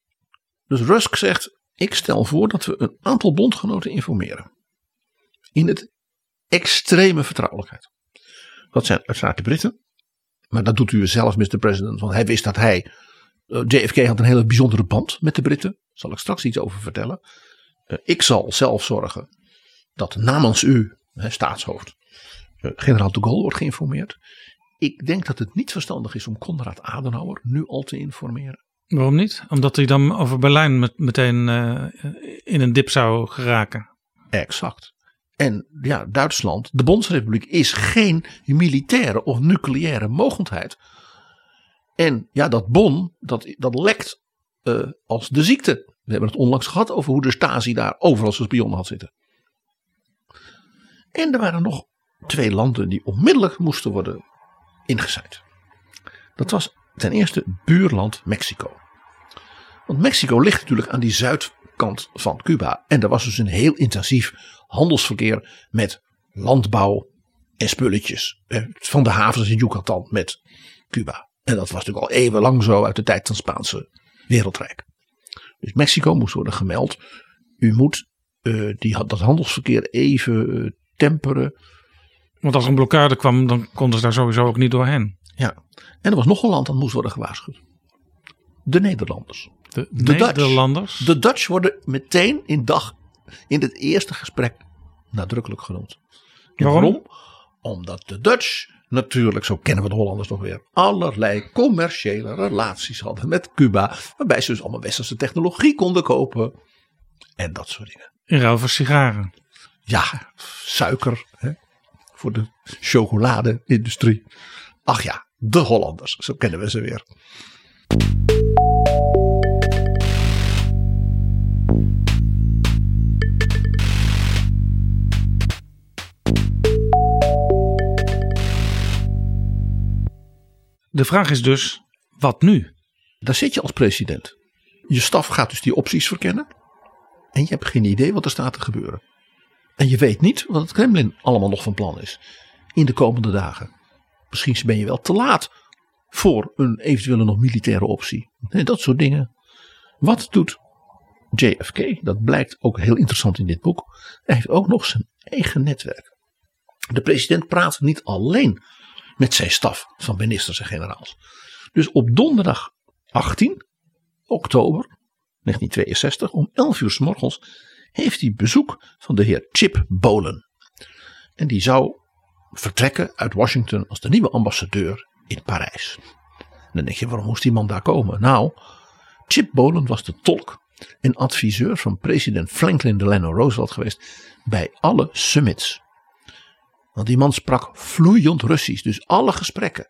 Dus Rusk zegt: Ik stel voor dat we een aantal bondgenoten informeren. In het extreme vertrouwelijkheid. Dat zijn uiteraard de Britten. Maar dat doet u zelf, Mr. President. Want hij wist dat hij. eh, JFK had een hele bijzondere band met de Britten. Daar zal ik straks iets over vertellen. Eh, ik zal zelf zorgen dat namens u, staatshoofd, eh, generaal de Gaulle wordt geïnformeerd. Ik denk dat het niet verstandig is om Konrad Adenauer nu al te informeren. Waarom niet? Omdat hij dan over Berlijn met, meteen eh, in een dip zou geraken. Exact. En ja, Duitsland, de Bondsrepubliek, is geen militaire of nucleaire mogendheid. En ja, dat bon, dat, dat lekt uh, als de ziekte. We hebben het onlangs gehad over hoe de Stasi daar overal zijn spionnen had zitten. En er waren nog twee landen die onmiddellijk moesten worden ingezet. Dat was ten eerste buurland Mexico. Want Mexico ligt natuurlijk aan die zuidkant van Cuba. En er was dus een heel intensief handelsverkeer met landbouw en spulletjes. Van de havens in Yucatan met Cuba. En dat was natuurlijk al eeuwenlang zo uit de tijd van het Spaanse wereldrijk. Dus Mexico moest worden gemeld. U moet uh, die, dat handelsverkeer even uh, temperen. Want als een blokkade kwam, dan konden ze daar sowieso ook niet doorheen. Ja. En er was nog een land dat moest worden gewaarschuwd. De Nederlanders. De, de Nederlanders? Dutch. De Dutch worden meteen in dag in het eerste gesprek nadrukkelijk genoemd. Waarom? waarom? Omdat de Dutch natuurlijk, zo kennen we de Hollanders nog weer, allerlei commerciële relaties hadden met Cuba. Waarbij ze dus allemaal westerse technologie konden kopen. En dat soort dingen. In ruil voor sigaren. Ja, suiker hè, voor de chocolade-industrie. Ach ja, de Hollanders, zo kennen we ze weer. De vraag is dus, wat nu? Daar zit je als president. Je staf gaat dus die opties verkennen. En je hebt geen idee wat er staat te gebeuren. En je weet niet wat het Kremlin allemaal nog van plan is. In de komende dagen. Misschien ben je wel te laat voor een eventuele nog militaire optie. En dat soort dingen. Wat doet JFK? Dat blijkt ook heel interessant in dit boek. Hij heeft ook nog zijn eigen netwerk. De president praat niet alleen met zijn staf van ministers en generaals. Dus op donderdag 18 oktober 1962 om 11 uur s morgens heeft hij bezoek van de heer Chip Bolen. En die zou vertrekken uit Washington als de nieuwe ambassadeur in Parijs. Dan denk je, waarom moest die man daar komen? Nou, Chip Bolen was de tolk en adviseur van president Franklin Delano Roosevelt geweest bij alle summits want die man sprak vloeiend Russisch. Dus alle gesprekken,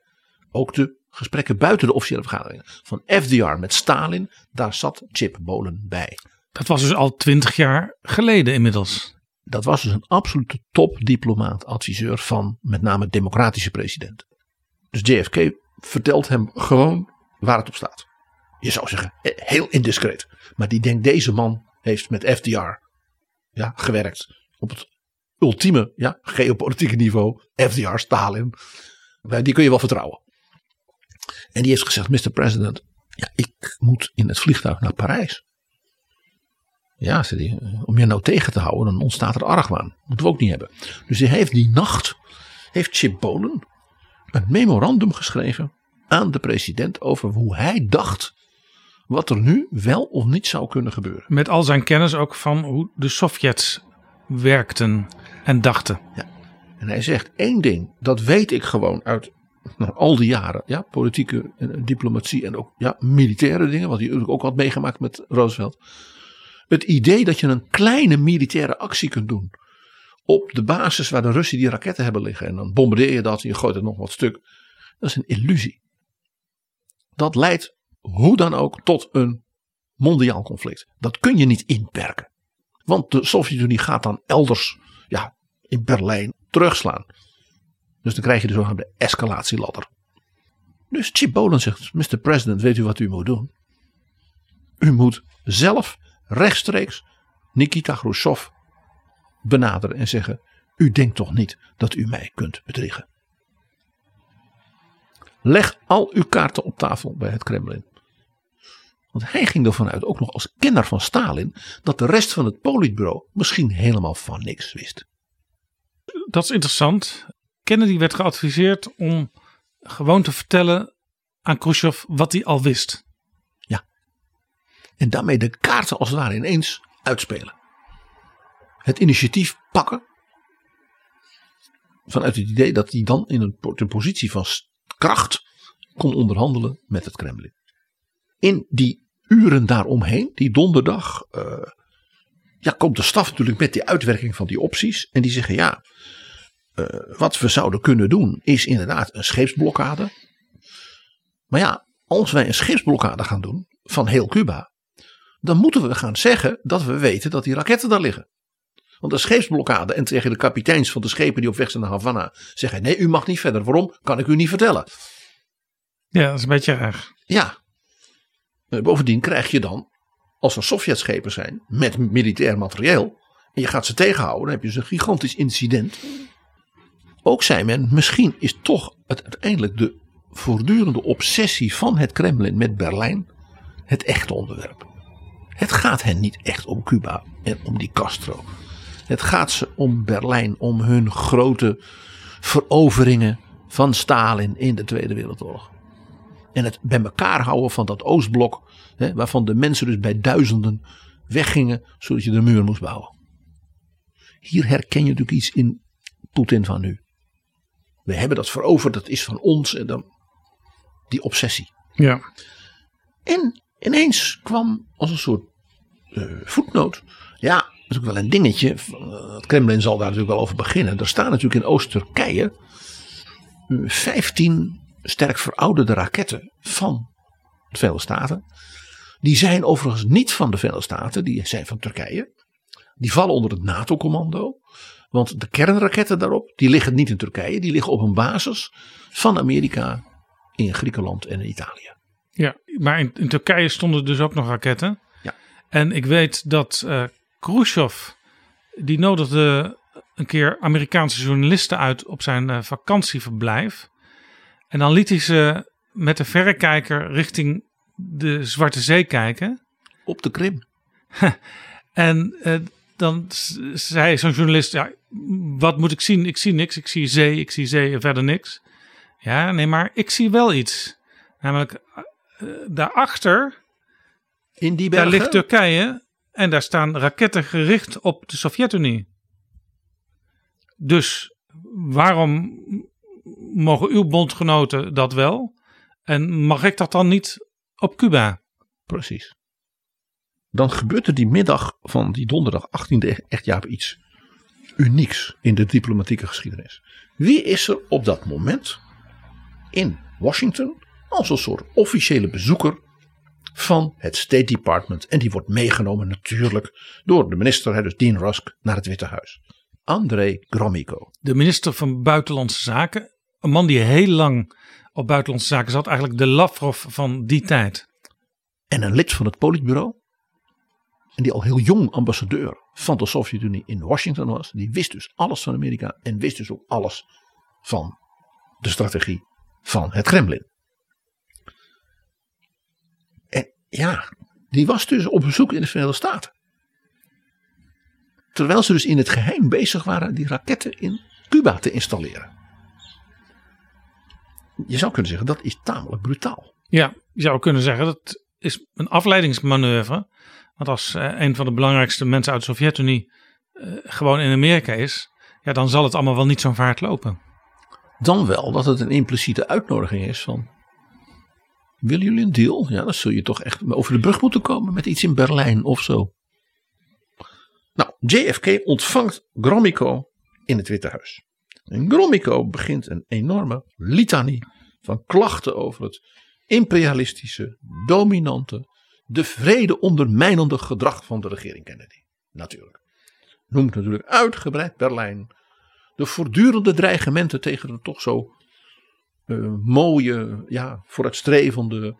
ook de gesprekken buiten de officiële vergaderingen van FDR met Stalin, daar zat Chip Bolen bij. Dat was dus al twintig jaar geleden inmiddels. Dat was dus een absolute topdiplomaat, adviseur van met name democratische presidenten. Dus JFK vertelt hem gewoon waar het op staat. Je zou zeggen, eh, heel indiscreet. Maar die denkt, deze man heeft met FDR ja, gewerkt op het ultieme ja, geopolitieke niveau. FDR, Stalin. Die kun je wel vertrouwen. En die heeft gezegd, Mr. President, ja, ik moet in het vliegtuig naar Parijs. Ja, zei hij, om je nou tegen te houden, dan ontstaat er argwaan. Moeten we ook niet hebben. Dus hij heeft die nacht, heeft Chip Bolen een memorandum geschreven aan de president over hoe hij dacht wat er nu wel of niet zou kunnen gebeuren. Met al zijn kennis ook van hoe de Sovjets werkten en dachten. Ja. En hij zegt één ding, dat weet ik gewoon uit nou, al die jaren. Ja, politieke en diplomatie en ook ja, militaire dingen, wat hij ook had meegemaakt met Roosevelt. Het idee dat je een kleine militaire actie kunt doen op de basis waar de Russen die raketten hebben liggen en dan bombardeer je dat en je gooit het nog wat stuk. Dat is een illusie. Dat leidt hoe dan ook tot een mondiaal conflict. Dat kun je niet inperken. Want de Sovjet-Unie gaat dan elders, ja, in Berlijn, terugslaan. Dus dan krijg je de zogenaamde escalatieladder. Dus Chip Bolen zegt, Mr. President, weet u wat u moet doen? U moet zelf rechtstreeks Nikita Khrushchev benaderen en zeggen, u denkt toch niet dat u mij kunt bedriegen? Leg al uw kaarten op tafel bij het Kremlin. Want hij ging ervan uit, ook nog als kenner van Stalin, dat de rest van het politbureau misschien helemaal van niks wist. Dat is interessant. Kennedy werd geadviseerd om gewoon te vertellen aan Khrushchev wat hij al wist. En daarmee de kaarten als het ware ineens uitspelen. Het initiatief pakken. Vanuit het idee dat hij dan in een positie van kracht kon onderhandelen met het Kremlin. In die uren daaromheen, die donderdag, uh, ja, komt de staf natuurlijk met die uitwerking van die opties. En die zeggen ja, uh, wat we zouden kunnen doen is inderdaad een scheepsblokkade. Maar ja, als wij een scheepsblokkade gaan doen van heel Cuba. Dan moeten we gaan zeggen dat we weten dat die raketten daar liggen. Want een scheepsblokkade en tegen de kapiteins van de schepen die op weg zijn naar Havana zeggen: nee, u mag niet verder. Waarom? Kan ik u niet vertellen. Ja, dat is een beetje erg. Ja. Bovendien krijg je dan, als er Sovjetschepen zijn met militair materieel. en je gaat ze tegenhouden, dan heb je dus een gigantisch incident. Ook zei men: misschien is toch het uiteindelijk de voortdurende obsessie van het Kremlin met Berlijn het echte onderwerp. Het gaat hen niet echt om Cuba en om die Castro. Het gaat ze om Berlijn, om hun grote veroveringen van Stalin in de Tweede Wereldoorlog. En het bij elkaar houden van dat Oostblok, hè, waarvan de mensen dus bij duizenden weggingen, zodat je de muur moest bouwen. Hier herken je natuurlijk iets in Poetin van nu. We hebben dat veroverd, dat is van ons. En dan die obsessie. Ja. En ineens kwam als een soort uh, voetnoot. Ja, dat is ook wel een dingetje. Het Kremlin zal daar natuurlijk wel over beginnen. Er staan natuurlijk in Oost-Turkije 15 sterk verouderde raketten van de Verenigde Staten. Die zijn overigens niet van de Verenigde Staten, die zijn van Turkije. Die vallen onder het NATO-commando. Want de kernraketten daarop, die liggen niet in Turkije, die liggen op een basis van Amerika in Griekenland en in Italië. Ja, maar in, in Turkije stonden dus ook nog raketten. Ja. En ik weet dat uh, Khrushchev, die nodigde een keer Amerikaanse journalisten uit op zijn uh, vakantieverblijf. En dan liet hij ze met de verrekijker richting de Zwarte Zee kijken. Op de Krim. en uh, dan zei zo'n journalist, ja, wat moet ik zien? Ik zie niks. Ik zie zee, ik zie zee en verder niks. Ja, nee, maar ik zie wel iets. Namelijk, daarachter, In die daar ligt Turkije en daar staan raketten gericht op de Sovjet-Unie. Dus waarom mogen uw bondgenoten dat wel? En mag ik dat dan niet op Cuba? Precies. Dan gebeurt er die middag van die donderdag 18e echt ja, iets unieks in de diplomatieke geschiedenis. Wie is er op dat moment in Washington als een soort officiële bezoeker van het State Department. En die wordt meegenomen natuurlijk door de minister, dus Dean Rusk, naar het Witte Huis. André Gromyko. De minister van Buitenlandse Zaken. Een man die heel lang op Buitenlandse Zaken zat. Eigenlijk de Lavrov van die tijd. En een lid van het politbureau. En die al heel jong ambassadeur van de Sovjet-Unie in Washington was. Die wist dus alles van Amerika. En wist dus ook alles van de strategie van het Kremlin. En ja, die was dus op bezoek in de Verenigde Staten. Terwijl ze dus in het geheim bezig waren die raketten in Cuba te installeren. Je zou kunnen zeggen dat is tamelijk brutaal. Ja, je zou kunnen zeggen dat is een afleidingsmanoeuvre. Want als eh, een van de belangrijkste mensen uit de Sovjet-Unie eh, gewoon in Amerika is, ja, dan zal het allemaal wel niet zo'n vaart lopen. Dan wel dat het een impliciete uitnodiging is van. Willen jullie een deal? Ja, dan zul je toch echt over de brug moeten komen met iets in Berlijn of zo. Nou, JFK ontvangt Gromyko in het Witte Huis. En Gromyko begint een enorme litanie van klachten over het imperialistische, dominante, de vrede ondermijnende gedrag van de regering Kennedy. Natuurlijk. Noemt natuurlijk uitgebreid Berlijn, de voortdurende dreigementen tegen de toch zo uh, mooie, ja, vooruitstrevende,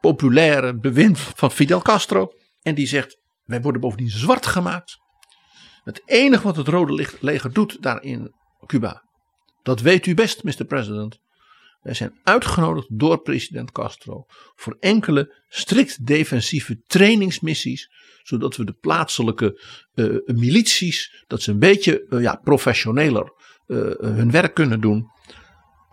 populaire bewind van Fidel Castro. En die zegt: wij worden bovendien zwart gemaakt. Het enige wat het Rode Leger doet daar in Cuba, dat weet u best, Mr. President. Wij zijn uitgenodigd door president Castro voor enkele strikt defensieve trainingsmissies, zodat we de plaatselijke uh, milities, dat ze een beetje uh, ja, professioneler hun werk kunnen doen.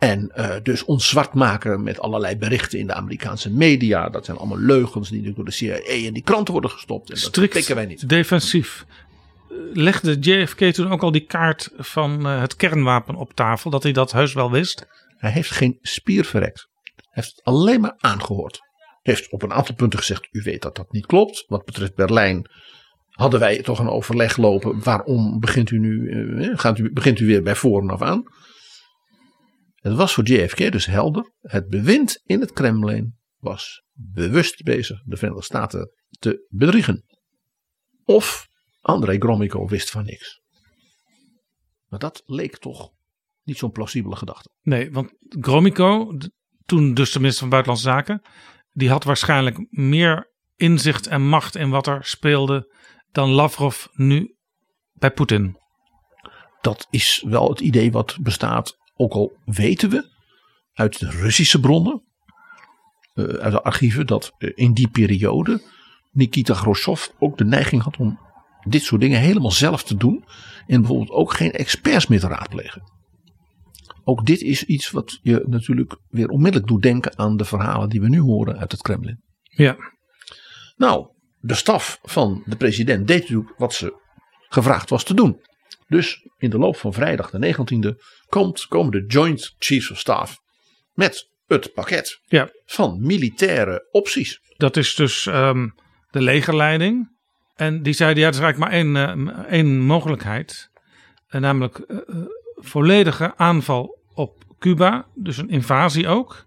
En dus ons zwart maken met allerlei berichten in de Amerikaanse media. Dat zijn allemaal leugens die door de CIA en die kranten worden gestopt. En strikt dat pikken wij niet. defensief legde JFK toen ook al die kaart van uh, het kernwapen op tafel, dat hij dat heus wel wist? Hij heeft geen spier verrekt. Hij heeft het alleen maar aangehoord. Hij heeft op een aantal punten gezegd: U weet dat dat niet klopt. Wat betreft Berlijn hadden wij toch een overleg lopen. Waarom begint u nu, eh, gaat u, begint u weer bij voren af aan? Het was voor JFK dus helder. Het bewind in het Kremlin was bewust bezig de Verenigde Staten te bedriegen. Of André Gromyko wist van niks. Maar dat leek toch niet zo'n plausibele gedachte. Nee, want Gromyko, toen dus de minister van Buitenlandse Zaken, die had waarschijnlijk meer inzicht en macht in wat er speelde dan Lavrov nu bij Poetin. Dat is wel het idee wat bestaat, ook al weten we uit de Russische bronnen, eh, uit de archieven, dat eh, in die periode Nikita Khrushchev ook de neiging had om dit soort dingen helemaal zelf te doen. En bijvoorbeeld ook geen experts meer te raadplegen. Ook dit is iets wat je natuurlijk weer onmiddellijk doet denken aan de verhalen die we nu horen uit het Kremlin. Ja. Nou, de staf van de president deed natuurlijk wat ze gevraagd was te doen. Dus in de loop van vrijdag de 19e komt, komen de Joint Chiefs of Staff met het pakket ja. van militaire opties. Dat is dus ehm, de legerleiding. En die zeiden ja, er is eigenlijk maar één, uh, één mogelijkheid. En namelijk uh, volledige aanval op Cuba. Dus een invasie ook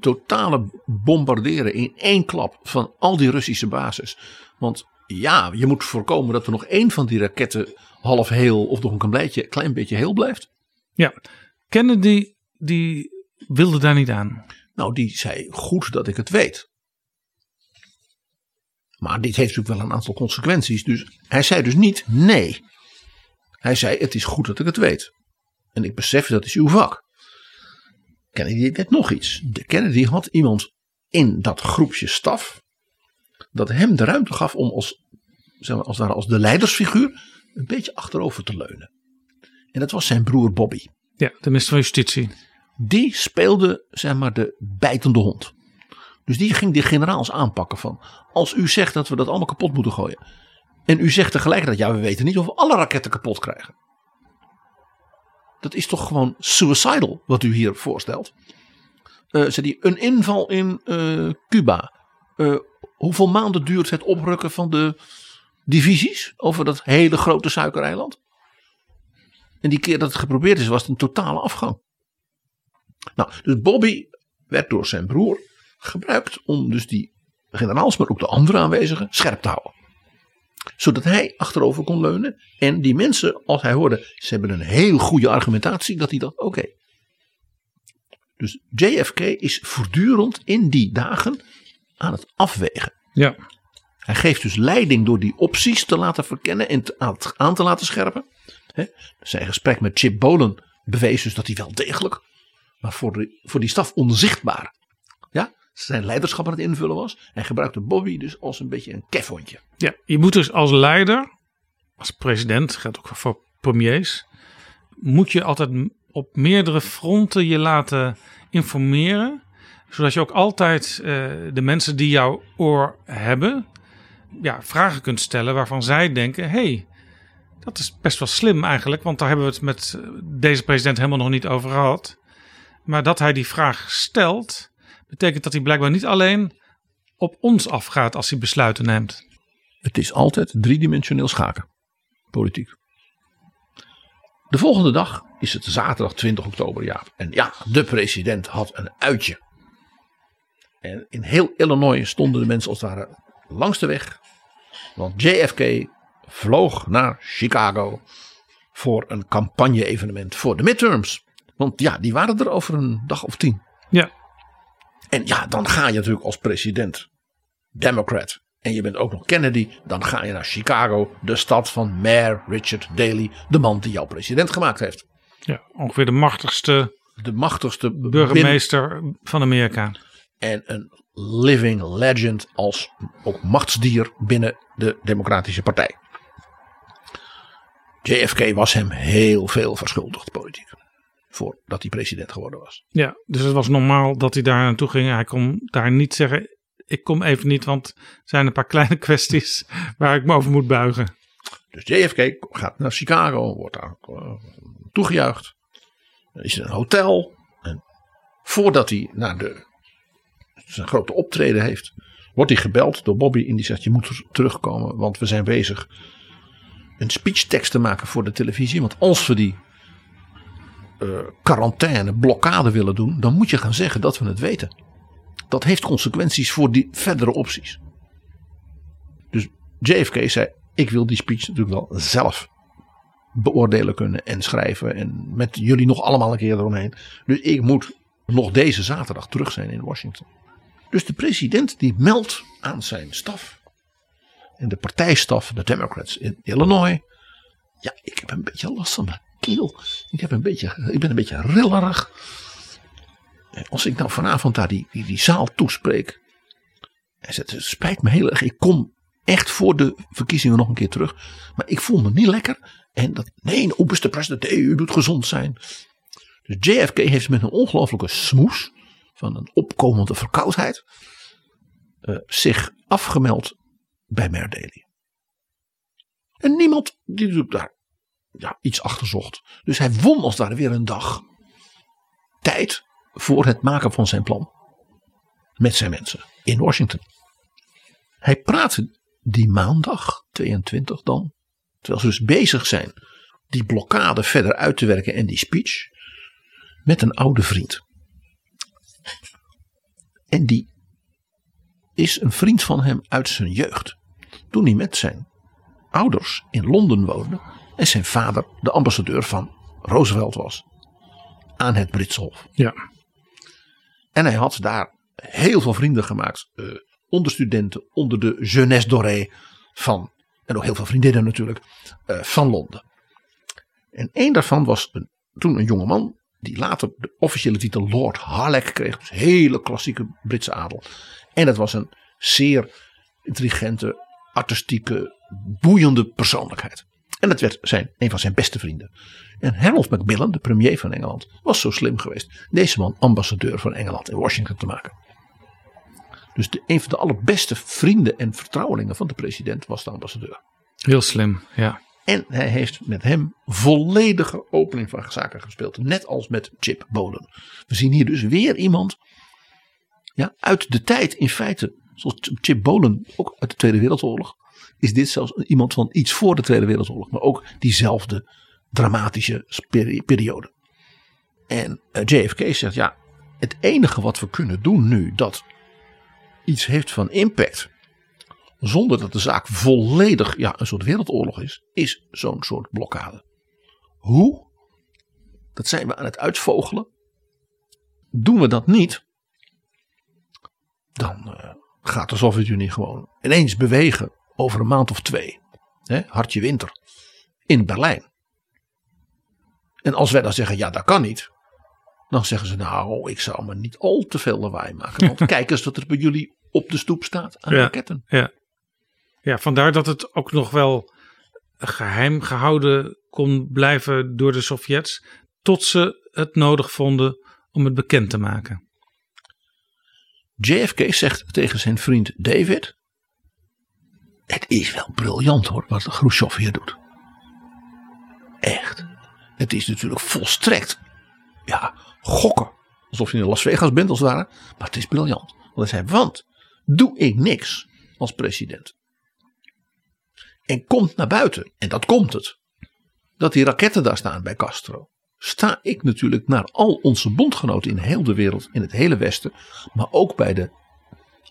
totale bombarderen in één klap van al die Russische bases. Want ja, je moet voorkomen dat er nog één van die raketten half heel of nog een klein klein beetje heel blijft. Ja, Kennedy die wilde daar niet aan. Nou, die zei goed dat ik het weet. Maar dit heeft natuurlijk wel een aantal consequenties. Dus hij zei dus niet nee. Hij zei het is goed dat ik het weet. En ik besef dat is uw vak. Kennedy deed nog iets. De Kennedy had iemand in dat groepje staf. Dat hem de ruimte gaf om als, zeg maar, als, als de leidersfiguur een beetje achterover te leunen. En dat was zijn broer Bobby. Ja, de minister van Justitie. Die speelde zeg maar de bijtende hond. Dus die ging de generaals aanpakken van. Als u zegt dat we dat allemaal kapot moeten gooien. En u zegt tegelijkertijd, ja we weten niet of we alle raketten kapot krijgen. Dat is toch gewoon suicidal wat u hier voorstelt. Uh, zei die, een inval in uh, Cuba. Uh, hoeveel maanden duurt het oprukken van de divisies over dat hele grote suikereiland? En die keer dat het geprobeerd is, was het een totale afgang. Nou, dus Bobby werd door zijn broer gebruikt om dus die generaals, maar ook de andere aanwezigen, scherp te houden zodat hij achterover kon leunen. En die mensen, als hij hoorde, ze hebben een heel goede argumentatie, dat hij dacht: oké. Dus JFK is voortdurend in die dagen aan het afwegen. Ja. Hij geeft dus leiding door die opties te laten verkennen en aan te laten scherpen. He, zijn gesprek met Chip Bolen bewees dus dat hij wel degelijk, maar voor, de, voor die staf onzichtbaar, ja, zijn leiderschap aan het invullen was. En gebruikte Bobby dus als een beetje een kefhondje. Ja, je moet dus als leider, als president, geldt ook voor premiers, moet je altijd op meerdere fronten je laten informeren. Zodat je ook altijd uh, de mensen die jouw oor hebben, ja, vragen kunt stellen waarvan zij denken: hey, dat is best wel slim eigenlijk, want daar hebben we het met deze president helemaal nog niet over gehad. Maar dat hij die vraag stelt, betekent dat hij blijkbaar niet alleen op ons afgaat als hij besluiten neemt. Het is altijd driedimensioneel schaken. Politiek. De volgende dag is het zaterdag 20 oktober. Ja. En ja, de president had een uitje. En in heel Illinois stonden de mensen als het ware langs de weg. Want JFK vloog naar Chicago voor een campagne-evenement voor de midterms. Want ja, die waren er over een dag of tien. Ja. En ja, dan ga je natuurlijk als president, Democrat, en je bent ook nog Kennedy, dan ga je naar Chicago, de stad van Mayor Richard Daley, de man die jouw president gemaakt heeft. Ja, ongeveer de machtigste, de machtigste burgemeester van Amerika. En een living legend als ook machtsdier binnen de Democratische Partij. JFK was hem heel veel verschuldigd politiek voordat hij president geworden was. Ja, dus het was normaal dat hij daar naartoe ging. Hij kon daar niet zeggen, ik kom even niet, want er zijn een paar kleine kwesties waar ik me over moet buigen. Dus JFK gaat naar Chicago, wordt daar uh, toegejuicht. Dan is in een hotel. En voordat hij naar de, zijn grote optreden heeft, wordt hij gebeld door Bobby en die zegt je moet terugkomen want we zijn bezig een speechtekst te maken voor de televisie. Want als we die uh, quarantaine, blokkade willen doen, dan moet je gaan zeggen dat we het weten. Dat heeft consequenties voor die verdere opties. Dus JFK zei: Ik wil die speech natuurlijk wel zelf beoordelen kunnen en schrijven. En met jullie nog allemaal een keer eromheen. Dus ik moet nog deze zaterdag terug zijn in Washington. Dus de president die meldt aan zijn staf. En de partijstaf, de Democrats in Illinois. Ja, ik heb een beetje last van mijn keel. Ik, heb een beetje, ik ben een beetje rillerig. Als ik nou vanavond daar die, die, die zaal toespreek. Hij zegt, het spijt me heel erg. Ik kom echt voor de verkiezingen nog een keer terug. Maar ik voel me niet lekker. En dat, nee, oberste president, u moet gezond zijn. Dus JFK heeft met een ongelofelijke smoes van een opkomende verkoudheid uh, zich afgemeld bij Daly. En niemand die daar ja, iets achter zocht. Dus hij won als daar weer een dag tijd voor het maken van zijn plan. Met zijn mensen in Washington. Hij praatte die maandag 22 dan. Terwijl ze dus bezig zijn die blokkade verder uit te werken en die speech. Met een oude vriend. En die is een vriend van hem uit zijn jeugd. Toen hij met zijn ouders in Londen woonde en zijn vader de ambassadeur van Roosevelt was aan het Britse Hof. Ja. En hij had daar heel veel vrienden gemaakt uh, onder studenten, onder de jeunesse dorée van, en ook heel veel vriendinnen natuurlijk, uh, van Londen. En één daarvan was een, toen een jongeman die later de officiële titel Lord Harlech kreeg. Dus hele klassieke Britse adel. En dat was een zeer intelligente, artistieke, boeiende persoonlijkheid. En dat werd zijn, een van zijn beste vrienden. En Harold Macmillan, de premier van Engeland, was zo slim geweest deze man ambassadeur van Engeland in Washington te maken. Dus de, een van de allerbeste vrienden en vertrouwelingen van de president was de ambassadeur. Heel slim, ja. En hij heeft met hem volledige opening van zaken gespeeld. Net als met Chip Bolen. We zien hier dus weer iemand ja, uit de tijd in feite. Zoals Chip Bolen, ook uit de Tweede Wereldoorlog. Is dit zelfs iemand van iets voor de Tweede Wereldoorlog. Maar ook diezelfde dramatische periode. En eh, JFK zegt ja, het enige wat we kunnen doen nu dat iets heeft van impact zonder dat de zaak volledig ja, een soort wereldoorlog is, is zo'n soort blokkade. Hoe? Dat zijn we aan het uitvogelen. Doen we dat niet, dan uh, gaat de Sovjet-Unie gewoon ineens bewegen over een maand of twee. Hè, hartje winter. In Berlijn. En als wij dan zeggen, ja dat kan niet. Dan zeggen ze, nou ik zou me niet al te veel lawaai maken. Want kijk eens wat er bij jullie op de stoep staat aan ja, raketten. Ja. Ja, vandaar dat het ook nog wel geheim gehouden kon blijven door de Sovjets. Tot ze het nodig vonden om het bekend te maken. JFK zegt tegen zijn vriend David. Het is wel briljant hoor, wat Khrushchev hier doet. Echt. Het is natuurlijk volstrekt. Ja, gokken. Alsof je in Las Vegas bent als ware. Maar het is briljant. Want hij zei, want doe ik niks als president en komt naar buiten, en dat komt het, dat die raketten daar staan bij Castro, sta ik natuurlijk naar al onze bondgenoten in heel de wereld, in het hele Westen, maar ook bij de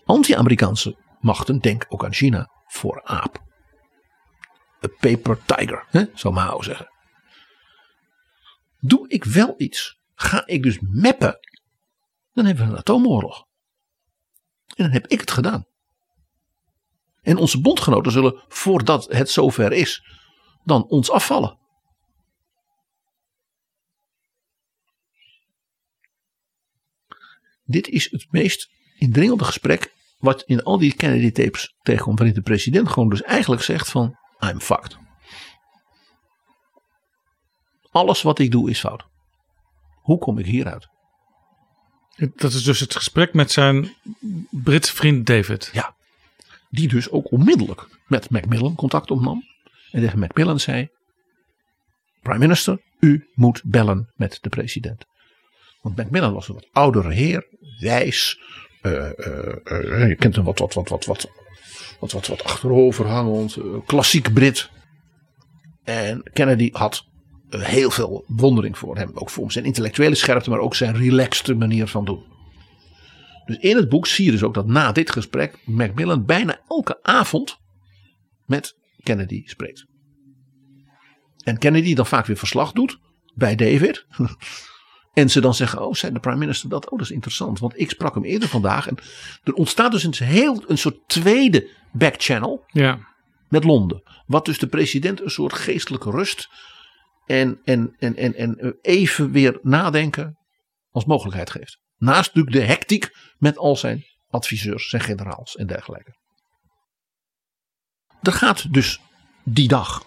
anti-Amerikaanse machten, denk ook aan China, voor aap. A paper tiger, hè, zou Mao zeggen. Doe ik wel iets, ga ik dus meppen, dan hebben we een atoomoorlog. En dan heb ik het gedaan. En onze bondgenoten zullen, voordat het zover is, dan ons afvallen. Dit is het meest indringende gesprek wat in al die Kennedy tapes tegenkomt. Waarin de president gewoon dus eigenlijk zegt van I'm fucked. Alles wat ik doe is fout. Hoe kom ik hieruit? Dat is dus het gesprek met zijn Britse vriend David. Ja. Die dus ook onmiddellijk met Macmillan contact opnam. En tegen Macmillan zei: Prime Minister, u moet bellen met de president. Want Macmillan was een wat oudere heer, wijs, je kent hem wat, wat, wat, wat, wat, wat, wat, wat achteroverhangend, klassiek Brit. En Kennedy had heel veel bewondering voor hem. Ook voor zijn intellectuele scherpte, maar ook zijn relaxte manier van doen. Dus in het boek zie je dus ook dat na dit gesprek Macmillan bijna elke avond met Kennedy spreekt. En Kennedy dan vaak weer verslag doet bij David. En ze dan zeggen, oh, zei de prime minister dat? Oh, dat is interessant. Want ik sprak hem eerder vandaag. En er ontstaat dus een, heel, een soort tweede backchannel ja. met Londen. Wat dus de president een soort geestelijke rust en, en, en, en, en even weer nadenken als mogelijkheid geeft. Naast natuurlijk de hectiek met al zijn adviseurs, zijn generaals en dergelijke. Er gaat dus die dag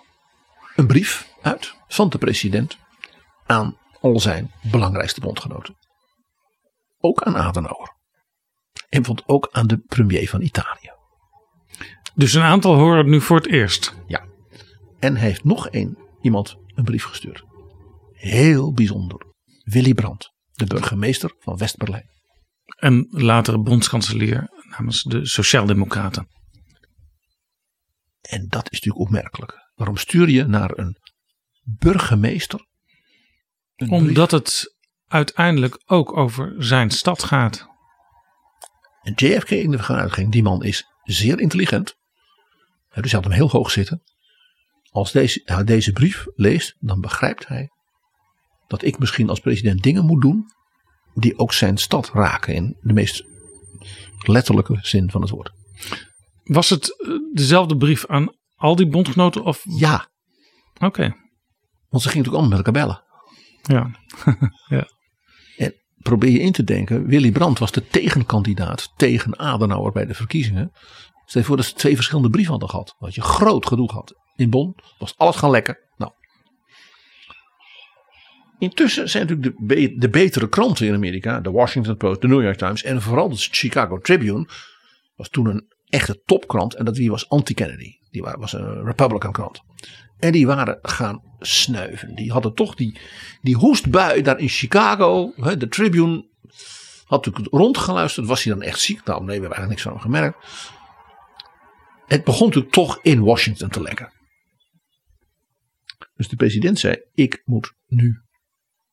een brief uit van de president aan al zijn belangrijkste bondgenoten. Ook aan Adenauer. En vond ook aan de premier van Italië. Dus een aantal horen nu voor het eerst. Ja. En hij heeft nog één iemand een brief gestuurd. Heel bijzonder. Willy Brandt, de burgemeester van West-Berlijn. En latere bondskanselier namens de Sociaaldemocraten. En dat is natuurlijk opmerkelijk. Waarom stuur je naar een burgemeester? Omdat het uiteindelijk ook over zijn stad gaat. En JFK in de uitging, die man is zeer intelligent. Dus hij had hem heel hoog zitten. Als deze, hij deze brief leest, dan begrijpt hij dat ik misschien als president dingen moet doen die ook zijn stad raken in de meest letterlijke zin van het woord. Was het eh, dezelfde brief aan al die bondgenoten? Of? Ja. Oké. Want ze gingen natuurlijk allemaal met elkaar bellen. Ja. ja. En probeer je in te denken, Willy Brandt was de tegenkandidaat tegen Adenauer bij de verkiezingen. Stel je voor dat ze twee verschillende brieven hadden gehad. Dat je groot gedoe gehad. In Bonn was alles gaan lekker. Intussen zijn natuurlijk de, de betere kranten in Amerika. De Washington Post, de New York Times en vooral de Chicago Tribune. Was toen een echte topkrant. En dat die was anti-Kennedy. Die was een Republican krant. En die waren gaan snuiven. Die hadden toch die, die hoestbui daar in Chicago. Hè, de Tribune had natuurlijk rondgeluisterd. Was hij dan echt ziek? Nou nee, we hebben eigenlijk niks van hem gemerkt. Het begon natuurlijk toch in Washington te lekken. Dus de president zei: Ik moet nu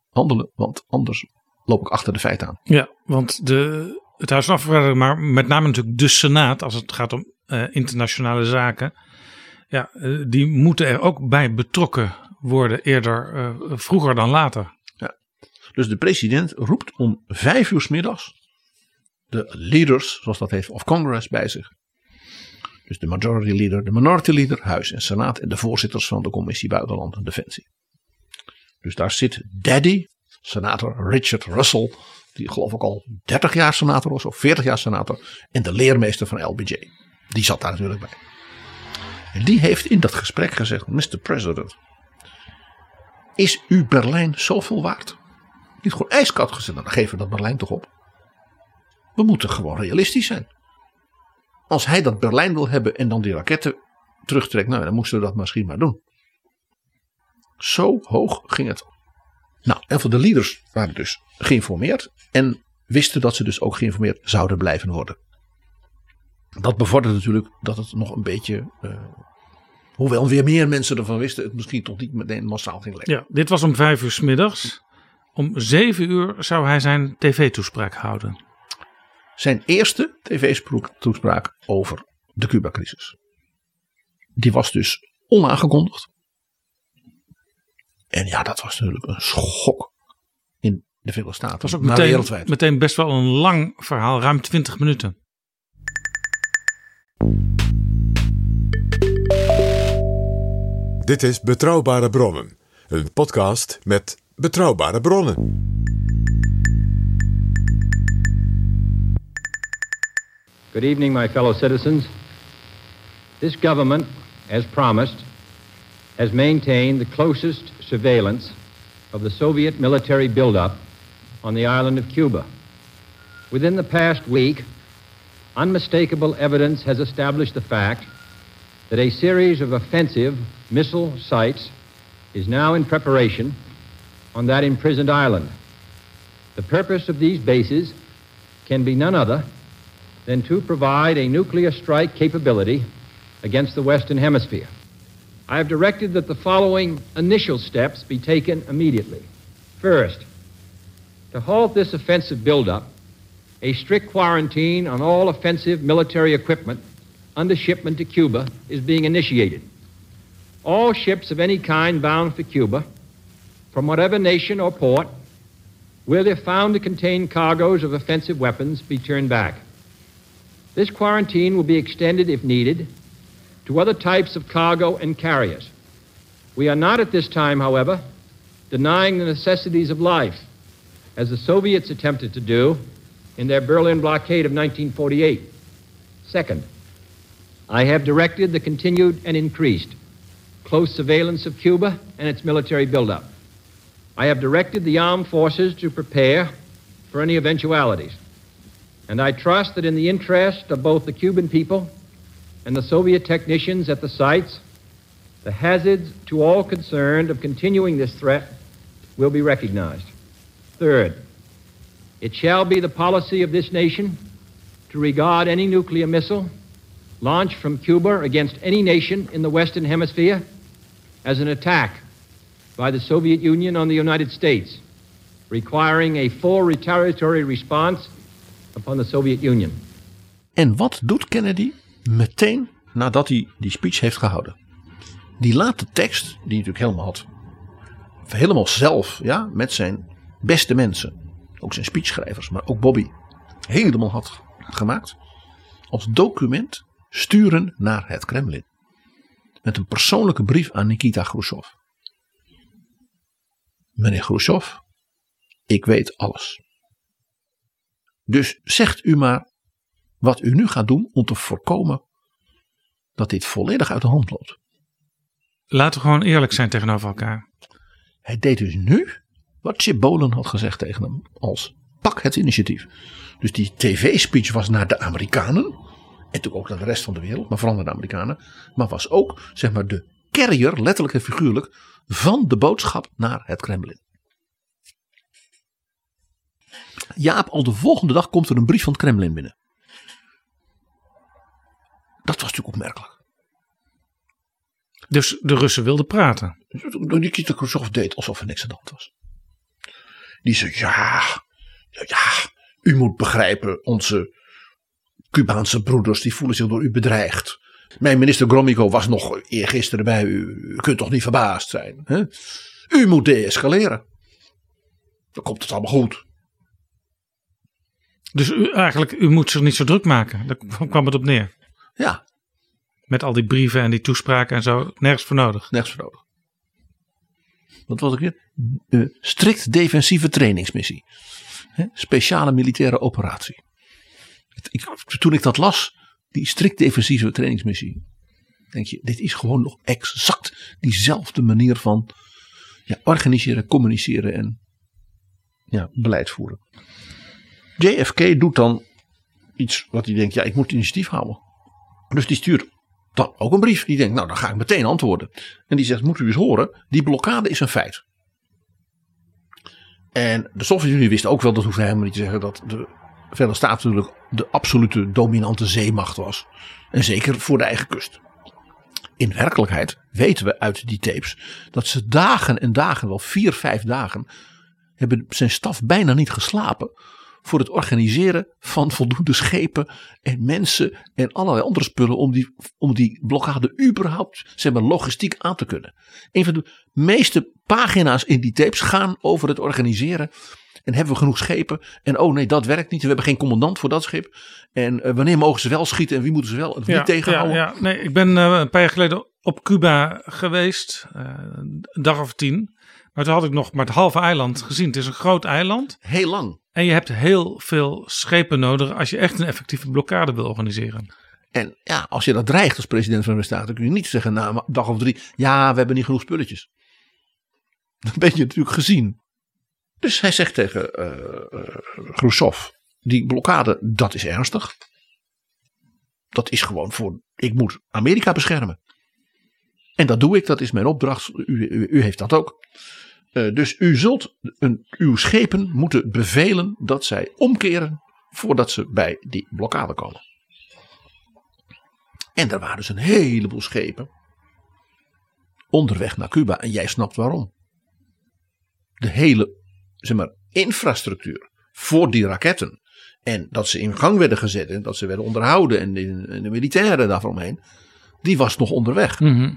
handelen, want anders loop ik achter de feiten aan. Ja, want de, het Huis van Afgevaardigden, maar met name natuurlijk de Senaat, als het gaat om uh, internationale zaken, ja, uh, die moeten er ook bij betrokken worden, eerder uh, vroeger dan later. Ja. Dus de president roept om vijf uur s middags de leaders, zoals dat heet, of Congress bij zich. Dus de majority leader, de minority leader, Huis en Senaat en de voorzitters van de Commissie Buitenland en Defensie. Dus daar zit Daddy, senator Richard Russell, die geloof ik al 30 jaar senator was of 40 jaar senator, en de leermeester van LBJ. Die zat daar natuurlijk bij. En die heeft in dat gesprek gezegd: Mr. President, is u Berlijn zoveel waard? Niet gewoon ijskoud gezet, dan geven we dat Berlijn toch op. We moeten gewoon realistisch zijn. Als hij dat Berlijn wil hebben en dan die raketten terugtrekt, nou dan moesten we dat misschien maar doen. Zo hoog ging het. Nou, en voor de leaders waren dus geïnformeerd en wisten dat ze dus ook geïnformeerd zouden blijven worden. Dat bevorderde natuurlijk dat het nog een beetje, uh, hoewel weer meer mensen ervan wisten, het misschien toch niet meteen massaal ging lekken. Ja, dit was om vijf uur s middags. Om zeven uur zou hij zijn tv-toespraak houden. Zijn eerste tv-toespraak over de Cuba-crisis. Die was dus onaangekondigd. En ja, dat was natuurlijk een schok in de Verenigde Staten. Het was ook meteen, wereldwijd. meteen best wel een lang verhaal, ruim 20 minuten. Dit is Betrouwbare Bronnen, een podcast met betrouwbare bronnen. Good evening, my fellow citizens. This government, as promised, has maintained the closest surveillance of the Soviet military buildup on the island of Cuba. Within the past week, unmistakable evidence has established the fact that a series of offensive missile sites is now in preparation on that imprisoned island. The purpose of these bases can be none other than to provide a nuclear strike capability against the Western Hemisphere. I have directed that the following initial steps be taken immediately. First, to halt this offensive buildup, a strict quarantine on all offensive military equipment under shipment to Cuba is being initiated. All ships of any kind bound for Cuba, from whatever nation or port, will, they're found to contain cargoes of offensive weapons, be turned back. This quarantine will be extended, if needed, to other types of cargo and carriers. We are not at this time, however, denying the necessities of life, as the Soviets attempted to do in their Berlin blockade of 1948. Second, I have directed the continued and increased close surveillance of Cuba and its military buildup. I have directed the armed forces to prepare for any eventualities. And I trust that in the interest of both the Cuban people and the Soviet technicians at the sites, the hazards to all concerned of continuing this threat will be recognized. Third, it shall be the policy of this nation to regard any nuclear missile launched from Cuba against any nation in the Western Hemisphere as an attack by the Soviet Union on the United States, requiring a full retaliatory response upon the Soviet Union. En wat doet Kennedy meteen nadat hij die speech heeft gehouden? Die laat de tekst, die hij natuurlijk helemaal had, helemaal zelf, ja, met zijn beste mensen, ook zijn speechschrijvers, maar ook Bobby, helemaal had gemaakt, als document sturen naar het Kremlin. Met een persoonlijke brief aan Nikita Khrushchev. Meneer Khrushchev, ik weet alles. Dus zegt u maar wat u nu gaat doen om te voorkomen dat dit volledig uit de hand loopt. Laten we gewoon eerlijk zijn tegenover elkaar. Hij deed dus nu wat Chip Bolen had gezegd tegen hem als pak het initiatief. Dus die tv-speech was naar de Amerikanen. En natuurlijk ook naar de rest van de wereld, maar vooral naar de Amerikanen. Maar was ook zeg maar de carrier, letterlijk en figuurlijk, van de boodschap naar het Kremlin. Jaap, al de volgende dag komt er een brief van het Kremlin binnen. Dat was natuurlijk opmerkelijk. Dus de Russen wilden praten. Nikita Khrushchev deed alsof er niks aan de hand was. Die zei, ja, ja, u moet begrijpen, onze Cubaanse broeders die voelen zich door u bedreigd. Mijn minister Gromyko was nog eergisteren bij u. U kunt toch niet verbaasd zijn. Hè? U moet deescaleren. Dan komt het allemaal goed. Dus u, eigenlijk, u moet zich niet zo druk maken. Daar kwam het op neer. Ja. Met al die brieven en die toespraken en zo. Nergens voor nodig. Nergens voor nodig. Wat was ik weer? Uh, strikt defensieve trainingsmissie. He, speciale militaire operatie. Ik, toen ik dat las, die strikt defensieve trainingsmissie. Denk je, dit is gewoon nog exact diezelfde manier van ja, organiseren, communiceren en ja, beleid voeren. JFK doet dan iets wat hij denkt, ja, ik moet initiatief houden. Dus die stuurt dan ook een brief. Die denkt, nou, dan ga ik meteen antwoorden. En die zegt, moet u eens horen, die blokkade is een feit. En de Sovjet-Unie wist ook wel, dat hoeft helemaal niet te zeggen, dat de Verenigde Staten natuurlijk de absolute dominante zeemacht was. En zeker voor de eigen kust. In werkelijkheid weten we uit die tapes dat ze dagen en dagen, wel vier, vijf dagen, hebben zijn staf bijna niet geslapen voor het organiseren van voldoende schepen en mensen en allerlei andere spullen om die, om die blokkade überhaupt zeg maar, logistiek aan te kunnen. Een van de meeste pagina's in die tapes gaan over het organiseren. En hebben we genoeg schepen? En oh nee, dat werkt niet. We hebben geen commandant voor dat schip. En uh, wanneer mogen ze wel schieten en wie moeten ze wel niet tegenhouden? Ja, ja, nee, ik ben uh, een paar jaar geleden op Cuba geweest. Uh, een dag of tien. Maar toen had ik nog maar het halve eiland gezien. Het is een groot eiland. Heel lang. En je hebt heel veel schepen nodig als je echt een effectieve blokkade wil organiseren. En ja, als je dat dreigt als president van de Staten, kun je niet zeggen na een dag of drie: ja, we hebben niet genoeg spulletjes. Dan ben je natuurlijk gezien. Dus hij zegt tegen uh, Khrushchev: die blokkade, dat is ernstig. Dat is gewoon voor: ik moet Amerika beschermen. En dat doe ik, dat is mijn opdracht. U, u heeft dat ook. Uh, dus u zult een, uw schepen moeten bevelen dat zij omkeren voordat ze bij die blokkade komen. En er waren dus een heleboel schepen onderweg naar Cuba. En jij snapt waarom. De hele zeg maar, infrastructuur voor die raketten. En dat ze in gang werden gezet en dat ze werden onderhouden en de, de militairen daaromheen. Die was nog onderweg. Mhm.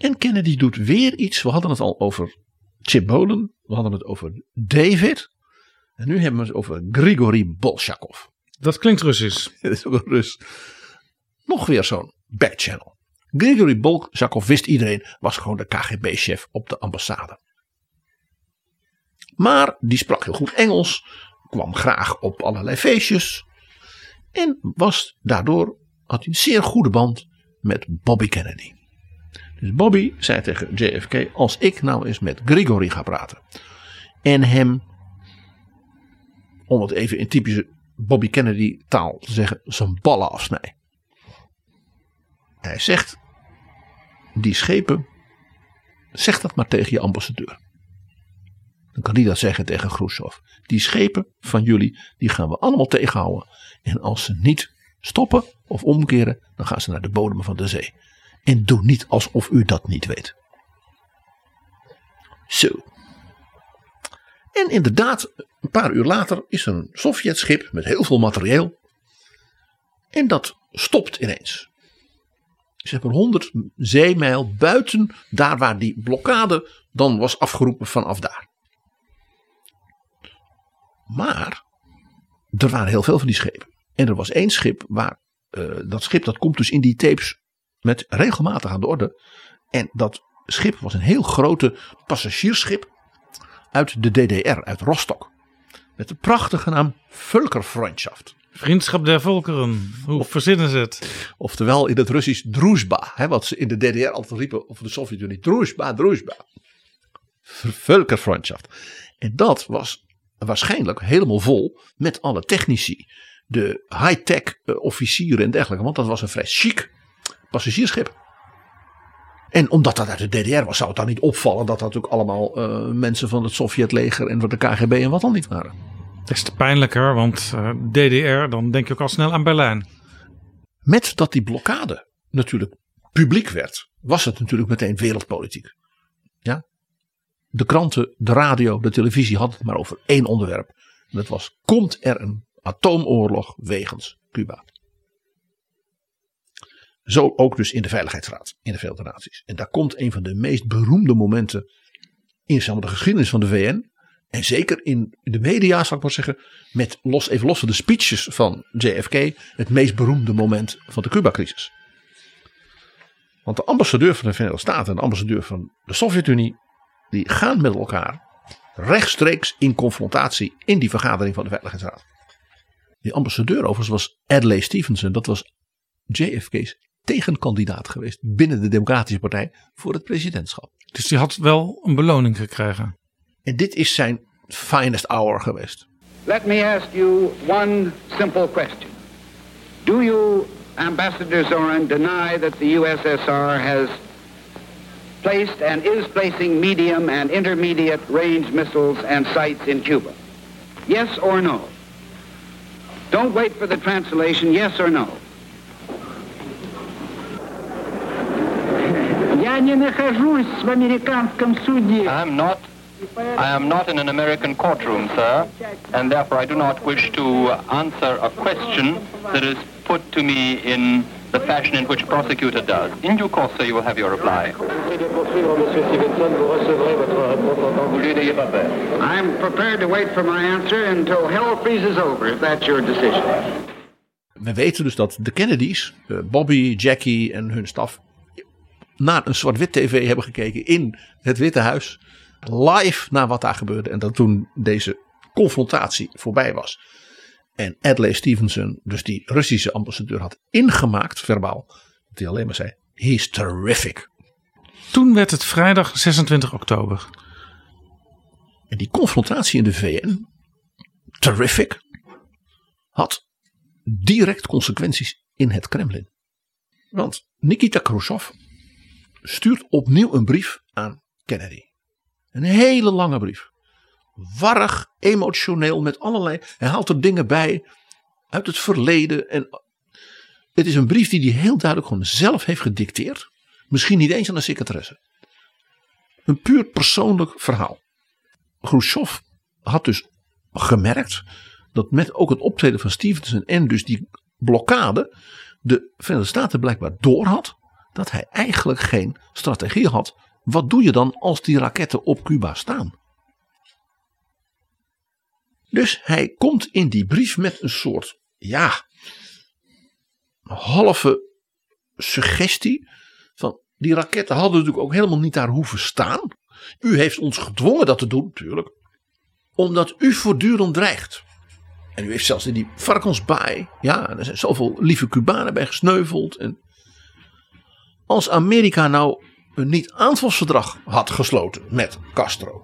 En Kennedy doet weer iets. We hadden het al over Chip Bolen. We hadden het over David. En nu hebben we het over Grigory Bolshakov. Dat klinkt Russisch. Dat is ook een Rus. Nog weer zo'n backchannel. Grigory Bolshakov wist iedereen, was gewoon de KGB-chef op de ambassade. Maar die sprak heel goed Engels, kwam graag op allerlei feestjes. En was daardoor, had hij een zeer goede band met Bobby Kennedy. Dus Bobby zei tegen JFK: Als ik nou eens met Grigory ga praten. En hem, om het even in typische Bobby Kennedy taal te zeggen, zijn ballen afsnij. Hij zegt: Die schepen, zeg dat maar tegen je ambassadeur. Dan kan hij dat zeggen tegen Khrushchev. Die schepen van jullie, die gaan we allemaal tegenhouden. En als ze niet stoppen of omkeren, dan gaan ze naar de bodem van de zee. En doe niet alsof u dat niet weet. Zo. En inderdaad, een paar uur later is er een Sovjetschip met heel veel materieel. En dat stopt ineens. Ze hebben 100 zeemijl buiten daar waar die blokkade dan was afgeroepen vanaf daar. Maar er waren heel veel van die schepen. En er was één schip waar uh, dat schip dat komt dus in die tapes met regelmatig aan de orde. En dat schip was een heel grote passagiersschip uit de DDR, uit Rostock. Met de prachtige naam Völkerfreundschaft. Vriendschap der volkeren. Hoe verzinnen ze het? Oftewel in het Russisch Druzhba. Hè, wat ze in de DDR altijd riepen, of de Sovjet-Unie. Druzhba, Druzhba. Völkerfreundschaft. En dat was waarschijnlijk helemaal vol met alle technici. De high-tech uh, officieren en dergelijke. Want dat was een vrij chic passagiersschip. En omdat dat uit de DDR was, zou het dan niet opvallen dat dat ook allemaal uh, mensen van het Sovjetleger en van de KGB en wat dan niet waren. Dat is te pijnlijker, want uh, DDR, dan denk je ook al snel aan Berlijn. Met dat die blokkade natuurlijk publiek werd, was het natuurlijk meteen wereldpolitiek. Ja? De kranten, de radio, de televisie hadden het maar over één onderwerp. En dat was, komt er een atoomoorlog wegens Cuba? Zo ook dus in de Veiligheidsraad in de Verenigde Naties. En daar komt een van de meest beroemde momenten in de geschiedenis van de VN. En zeker in de media, zal ik maar zeggen, met los, even los van de speeches van JFK, het meest beroemde moment van de Cuba-crisis. Want de ambassadeur van de Verenigde Staten en de ambassadeur van de Sovjet-Unie, die gaan met elkaar rechtstreeks in confrontatie in die vergadering van de Veiligheidsraad. Die ambassadeur overigens was Adlai Stevenson, dat was JFK's tegenkandidaat geweest binnen de Democratische Partij voor het presidentschap. Dus die had wel een beloning gekregen. En dit is zijn finest hour geweest. Let me ask you one simple question. Do you, Ambassador Zoran, deny that the USSR has placed and is placing medium and intermediate range missiles and sites in Cuba? Yes or no? Don't wait for the translation, yes or no. Я не нахожусь в американском суде. I am not I am not in an American courtroom, sir, and therefore I do not wish to answer a question that is put to me in the fashion in which a prosecutor does. In due course, sir, you will have your reply. I'm prepared to wait for my answer until hell freezes over, if that's your decision. We weten dus dat de Kennedys, eh, Bobby, Jackie en hun staf naar een zwart-wit tv hebben gekeken in het Witte Huis. Live naar wat daar gebeurde. En dat toen deze confrontatie voorbij was. En Adlai Stevenson, dus die Russische ambassadeur, had ingemaakt verbaal. Dat hij alleen maar zei: He's terrific. Toen werd het vrijdag 26 oktober. En die confrontatie in de VN, terrific, had direct consequenties in het Kremlin. Want Nikita Khrushchev stuurt opnieuw een brief aan Kennedy. Een hele lange brief. warrig, emotioneel, met allerlei. Hij haalt er dingen bij uit het verleden. En het is een brief die hij heel duidelijk gewoon zelf heeft gedicteerd. Misschien niet eens aan de secretaresse. Een puur persoonlijk verhaal. Khrushchev had dus gemerkt dat met ook het optreden van Stevenson en dus die blokkade de Verenigde Staten blijkbaar doorhad dat hij eigenlijk geen strategie had. Wat doe je dan als die raketten op Cuba staan? Dus hij komt in die brief met een soort, ja, halve suggestie van die raketten hadden natuurlijk ook helemaal niet daar hoeven staan. U heeft ons gedwongen dat te doen, natuurlijk. Omdat u voortdurend dreigt. En u heeft zelfs in die varkensbaai, ja, er zijn zoveel lieve Cubanen bij gesneuveld. En als Amerika nou een niet-aanvalsverdrag had gesloten met Castro,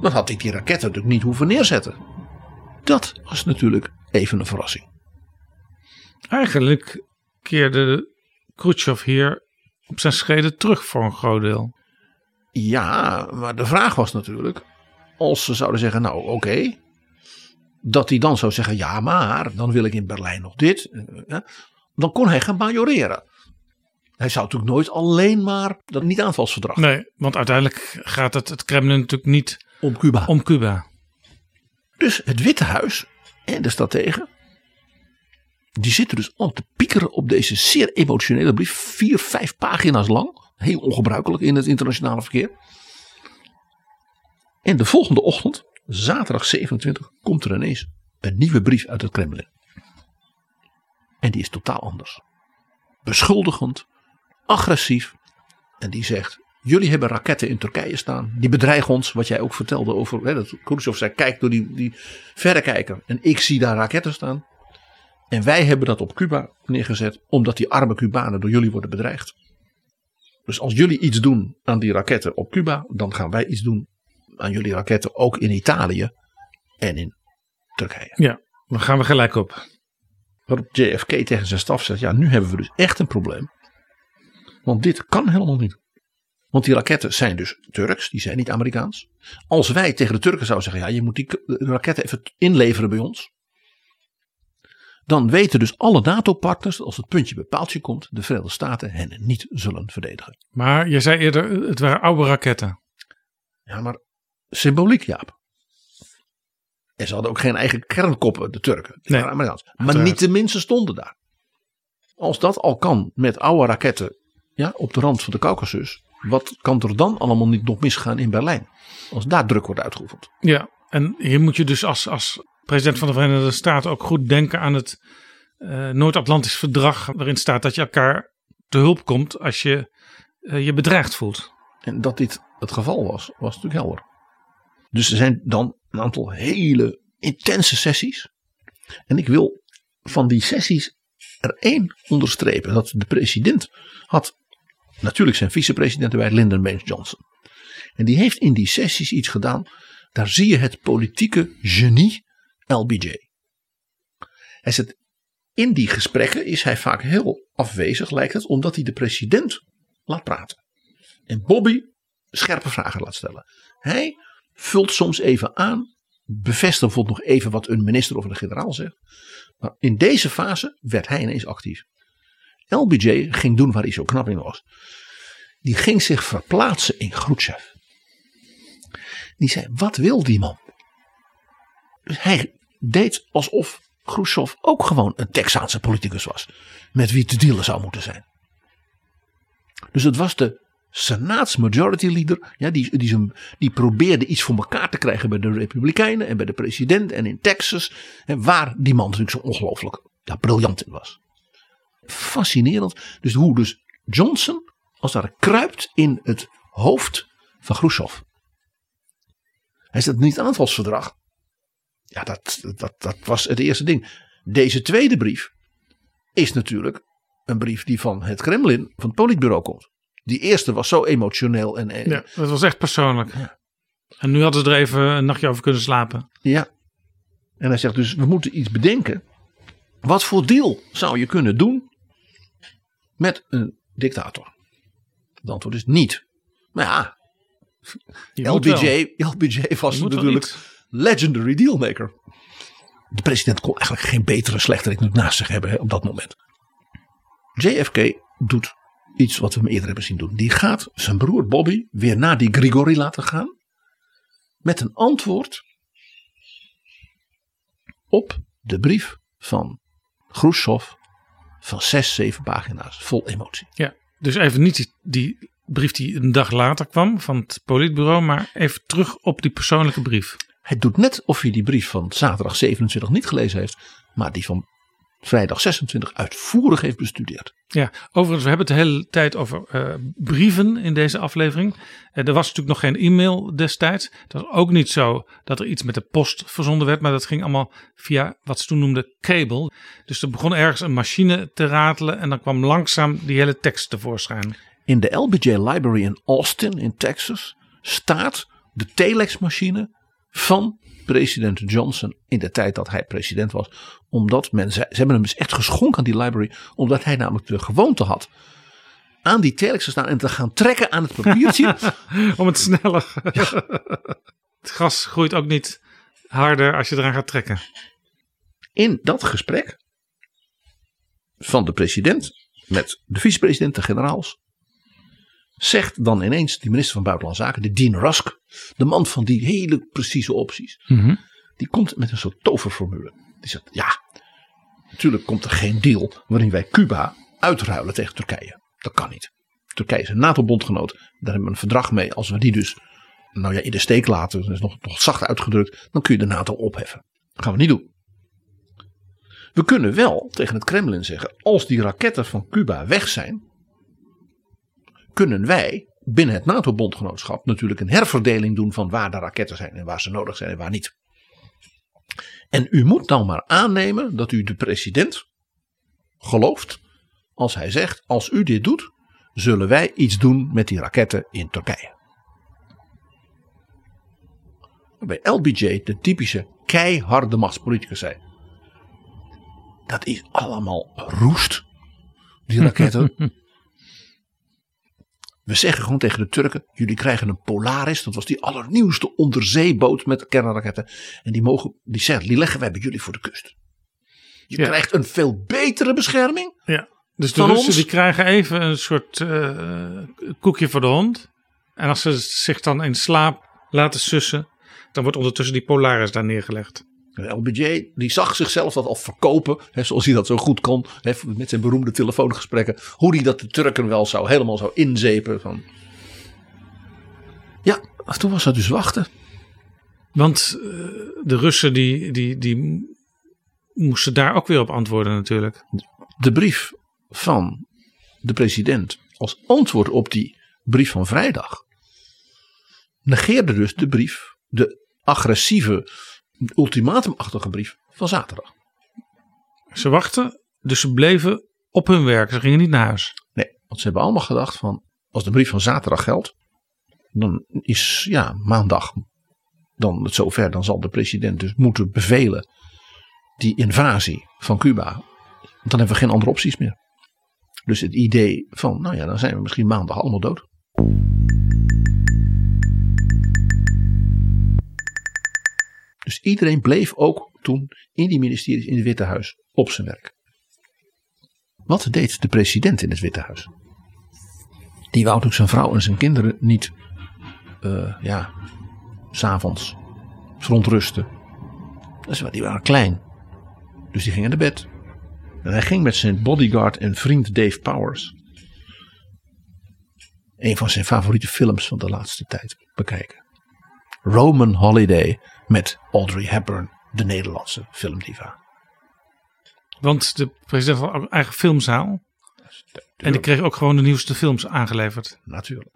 dan had hij die raketten natuurlijk niet hoeven neerzetten. Dat was natuurlijk even een verrassing. Eigenlijk keerde Khrushchev hier op zijn schreden terug voor een groot deel. Ja, maar de vraag was natuurlijk, als ze zouden zeggen, nou oké, dat hij dan zou zeggen, ja maar, dan wil ik in Berlijn nog dit. Dan kon hij gaan majoreren. Hij zou natuurlijk nooit alleen maar dat niet-aanvalsverdrag. Nee, want uiteindelijk gaat het, het Kremlin natuurlijk niet om Cuba. Om Cuba. Dus het Witte Huis en de strategen, die zitten dus al te piekeren op deze zeer emotionele brief. Vier, vijf pagina's lang. Heel ongebruikelijk in het internationale verkeer. En de volgende ochtend, zaterdag 27, komt er ineens een nieuwe brief uit het Kremlin. En die is totaal anders. Beschuldigend, agressief. En die zegt: Jullie hebben raketten in Turkije staan. Die bedreigen ons, wat jij ook vertelde over. Hè, dat Khrushchev zei: Kijk door die, die verrekijker. En ik zie daar raketten staan. En wij hebben dat op Cuba neergezet, omdat die arme Cubanen door jullie worden bedreigd. Dus als jullie iets doen aan die raketten op Cuba, dan gaan wij iets doen aan jullie raketten ook in Italië en in Turkije. Ja, dan gaan we gelijk op. Waarop JFK tegen zijn staf zegt: Ja, nu hebben we dus echt een probleem. Want dit kan helemaal niet. Want die raketten zijn dus Turks, die zijn niet Amerikaans. Als wij tegen de Turken zouden zeggen: Ja, je moet die raketten even inleveren bij ons. Dan weten dus alle NATO-partners dat als het puntje bij paaltje komt, de Verenigde Staten hen niet zullen verdedigen. Maar je zei eerder, het waren oude raketten. Ja, maar symboliek, Jaap. En ze hadden ook geen eigen kernkoppen, de Turken. Nee, Amerikaans. Maar niet de minste stonden daar. Als dat al kan met oude raketten ja, op de rand van de Caucasus. Wat kan er dan allemaal niet nog misgaan in Berlijn? Als daar druk wordt uitgeoefend. Ja, en hier moet je dus als, als president van de Verenigde Staten ook goed denken aan het eh, Noord-Atlantisch verdrag. Waarin staat dat je elkaar te hulp komt als je eh, je bedreigd voelt. En dat dit het geval was, was natuurlijk helder. Dus er zijn dan een aantal hele intense sessies. En ik wil van die sessies er één onderstrepen. Dat de president had natuurlijk zijn vicepresident erbij, Lyndon Baines Johnson. En die heeft in die sessies iets gedaan. Daar zie je het politieke genie LBJ. Hij zegt, in die gesprekken is hij vaak heel afwezig, lijkt het, omdat hij de president laat praten. En Bobby scherpe vragen laat stellen. Hij vult soms even aan, bevestigt bijvoorbeeld nog even wat een minister of een generaal zegt. Maar in deze fase werd hij ineens actief. LBJ ging doen waar hij zo knap in was. Die ging zich verplaatsen in Khrushchev. Die zei, wat wil die man? Dus hij deed alsof Khrushchev ook gewoon een Texaanse politicus was. Met wie te dealen zou moeten zijn. Dus het was de Senaats Majority Leader. Ja, die, die, die probeerde iets voor elkaar te krijgen bij de Republikeinen en bij de president en in Texas. En waar die man natuurlijk zo ongelooflijk ja, briljant in was. Fascinerend. Dus hoe dus Johnson als daar kruipt in het hoofd van Khrushchev. Hij zegt niet aanvalsverdrag. Ja, dat, dat, dat was het eerste ding. Deze tweede brief is natuurlijk een brief die van het Kremlin, van het politbureau komt. Die eerste was zo emotioneel en, en Ja, dat was echt persoonlijk. En nu hadden ze er even een nachtje over kunnen slapen. Ja. En hij zegt dus, we moeten iets bedenken. Wat voor deal zou je kunnen doen met een dictator? Het antwoord is niet. Maar ja, Je LBJ, LBJ was natuurlijk legendary dealmaker. De president kon eigenlijk geen betere slechterik naast zich hebben hè, op dat moment. JFK doet iets wat we hem eerder hebben zien doen. Die gaat zijn broer Bobby weer naar die Grigori laten gaan. Met een antwoord op de brief van Khrushchev van zes, zeven pagina's vol emotie. Ja, dus even niet die, die brief die een dag later kwam van het politbureau, maar even terug op die persoonlijke brief. Hij doet net of hij die brief van zaterdag 27 niet gelezen heeft, maar die van vrijdag 26 uitvoerig heeft bestudeerd. Ja, overigens, we hebben het de hele tijd over uh, brieven in deze aflevering. Uh, er was natuurlijk nog geen e-mail destijds. Het was ook niet zo dat er iets met de post verzonden werd, maar dat ging allemaal via wat ze toen noemden cable. Dus er begon ergens een machine te ratelen en dan kwam langzaam die hele tekst tevoorschijn. In de LBJ Library in Austin in Texas staat de telexmachine van president Johnson in de tijd dat hij president was. Omdat men, ze, hebben hem dus echt geschonken aan die library. Omdat hij namelijk de gewoonte had aan die telex te staan en te gaan trekken aan het papiertje. Om het sneller. het gras groeit ook niet harder als je eraan gaat trekken. In dat gesprek van de president met de vicepresident, de generaals, zegt dan ineens de minister van Buitenlandse Zaken, de Dean Rusk, de man van die hele precieze opties, Mhm. die komt met een soort toverformule. Die zegt, ja, natuurlijk komt er geen deal waarin wij Cuba uitruilen tegen Turkije. Dat kan niet. Turkije is een NATO-bondgenoot. Daar hebben we een verdrag mee. Als we die dus nou ja, in de steek laten, dat is nog, nog zacht uitgedrukt, dan kun je de NATO opheffen. Dat gaan we niet doen. We kunnen wel tegen het Kremlin zeggen, als die raketten van Cuba weg zijn, kunnen wij binnen het NATO-bondgenootschap natuurlijk een herverdeling doen van waar de raketten zijn en waar ze nodig zijn en waar niet. En u moet dan maar aannemen dat u de president gelooft als hij zegt: als u dit doet, zullen wij iets doen met die raketten in Turkije. Bij LBJ, de typische keiharde machtspoliticus, zei: dat is allemaal roest, die raketten. We zeggen gewoon tegen de Turken: jullie krijgen een Polaris. Dat was die allernieuwste onderzeeboot met kernraketten. En die, mogen, die, zeggen, die leggen wij bij jullie voor de kust. Je krijgt een veel betere bescherming. Ja. Dus de Russen ons. die krijgen even een soort eh, koekje voor de hond. En als ze zich dan in slaap laten sussen, dan wordt ondertussen die Polaris daar neergelegd. LBJ die zag zichzelf dat al verkopen, hè, zoals hij dat zo goed kon, hè, met zijn beroemde telefoongesprekken. Hoe hij dat de Turken wel zou, helemaal zou inzepen. Van. Ja, toen was het dus wachten. Want eh, de Russen die, die, die moesten daar ook weer op antwoorden natuurlijk. De brief van de president als antwoord op die brief van vrijdag negeerde dus de brief, de agressieve, ultimatumachtige brief van zaterdag. Ze wachten, dus ze bleven op hun werk. Ze gingen niet naar huis. Nee, want ze hebben allemaal gedacht van als de brief van zaterdag geldt, dan is ja maandag dan het zover. Dan zal de president dus moeten bevelen die invasie van Cuba. Want dan hebben we geen andere opties meer. Dus het idee van, nou ja, dan zijn we misschien maandag allemaal dood. Dus iedereen bleef ook toen in die ministeries in het Witte Huis op zijn werk. Wat deed de president in het Witte Huis? Die wou natuurlijk zijn vrouw en zijn kinderen niet, uh, ja, s'avonds verontrusten. Dus die waren klein. Dus die gingen naar bed. En hij ging met zijn bodyguard en vriend Dave Powers. Een van zijn favoriete films van de laatste tijd bekijken. Roman Holiday met Audrey Hepburn, de Nederlandse filmdiva. Want de president had ook een eigen filmzaal. En die kreeg ook gewoon de nieuwste films aangeleverd. Natuurlijk.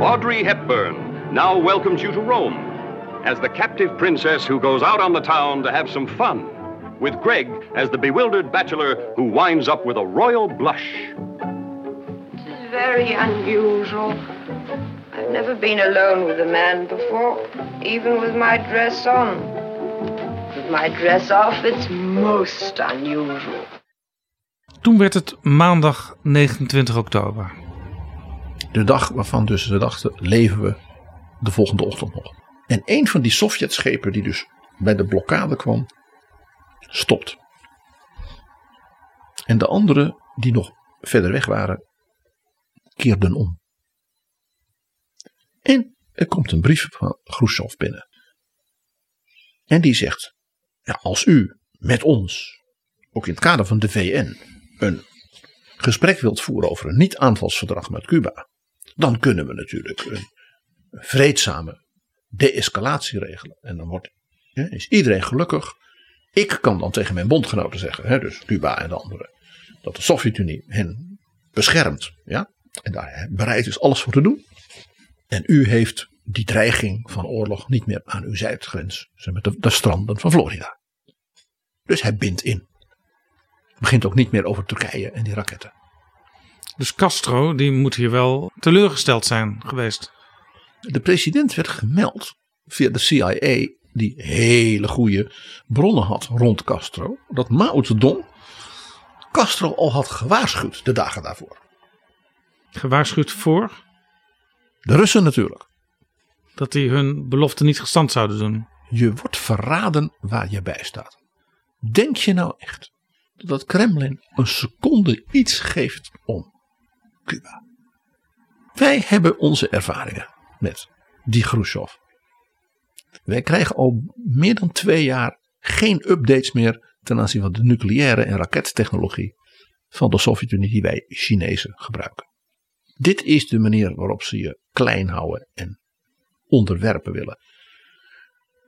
Audrey Hepburn now welcomes you to Rome as the captive princess who goes out on the town to have some fun. With Greg as the bewildered bachelor who winds up with a royal blush. It's very unusual. I've never been alone with a man before, even with my dress on. With my dress off, it's most unusual. Toen werd het maandag 29 oktober. De dag waarvan dus we dachten, leven we de volgende ochtend nog. En een van die Sovjetschepen die dus bij de blokkade kwam, stopt. En de andere die nog verder weg waren, keerden om. En er komt een brief van Khrushchev binnen. En die zegt: ja, als u met ons, ook in het kader van de VN, een gesprek wilt voeren over een niet-aanvalsverdrag met Cuba, dan kunnen we natuurlijk een vreedzame de-escalatie regelen. En dan wordt, is iedereen gelukkig. Ik kan dan tegen mijn bondgenoten zeggen, hè, dus Cuba en de anderen, dat de Sovjet-Unie hen beschermt. Ja? En daar bereid is alles voor te doen. En u heeft die dreiging van oorlog niet meer aan uw zuidgrens. Met de, de stranden van Florida. Dus hij bindt in. Begint ook niet meer over Turkije en die raketten. Dus Castro die moet hier wel teleurgesteld zijn geweest. De president werd gemeld via de CIA, die hele goede bronnen had rond Castro, dat Mao Zedong Castro al had gewaarschuwd de dagen daarvoor. Gewaarschuwd voor? De Russen natuurlijk. Dat die hun belofte niet gestand zouden doen. Je wordt verraden waar je bij staat. Denk je nou echt dat het Kremlin een seconde iets geeft om Cuba? Wij hebben onze ervaringen met die Khrushchev. Wij krijgen al meer dan twee jaar geen updates meer ten aanzien van de nucleaire en rakettechnologie van de Sovjet-Unie die wij Chinezen gebruiken. Dit is de manier waarop ze je klein houden en onderwerpen willen.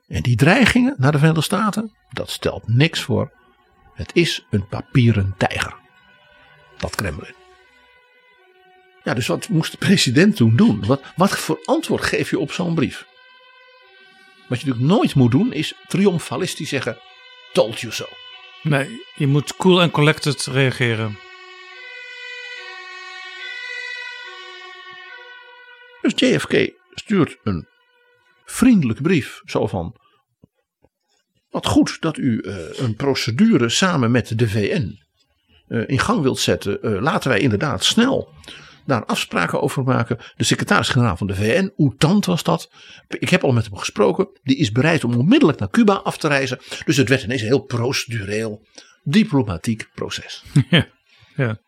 En die dreigingen naar de Verenigde Staten, dat stelt niks voor. Het is een papieren tijger. Dat Kremlin. Ja, dus wat moest de president toen doen? Wat, wat voor antwoord geef je op zo'n brief? Wat je natuurlijk nooit moet doen is triomfalistisch zeggen: Told you so. Nee, je moet cool en collected reageren. Dus JFK stuurt een vriendelijke brief. Zo van: Wat goed dat u uh, een procedure samen met de VN uh, in gang wilt zetten. Uh, laten wij inderdaad snel daar afspraken over maken. De secretaris-generaal van de VN, Oetant was dat. Ik heb al met hem gesproken. Die is bereid om onmiddellijk naar Cuba af te reizen. Dus het werd ineens een heel procedureel, diplomatiek proces. Ja, ja.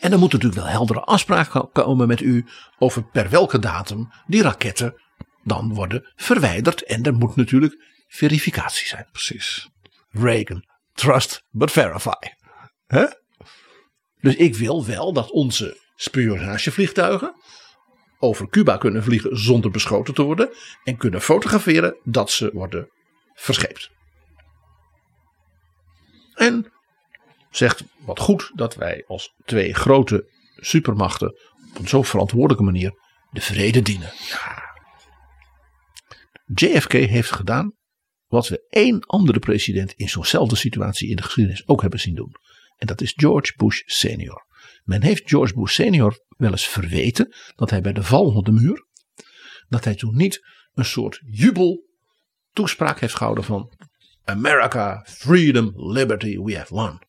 En er moeten natuurlijk wel heldere afspraken komen met u over per welke datum die raketten dan worden verwijderd. En er moet natuurlijk verificatie zijn. Precies. Reagan, trust but verify. Hè? Dus ik wil wel dat onze spionagevliegtuigen over Cuba kunnen vliegen zonder beschoten te worden. En kunnen fotograferen dat ze worden verscheept. En zegt wat goed dat wij als twee grote supermachten op een zo verantwoordelijke manier de vrede dienen. Ja. JFK heeft gedaan wat we één andere president in zo'nzelfde situatie in de geschiedenis ook hebben zien doen. En dat is George Bush senior. Men heeft George Bush senior wel eens verweten dat hij bij de val van de muur, dat hij toen niet een soort jubel toespraak heeft gehouden van America, freedom, liberty, we have won.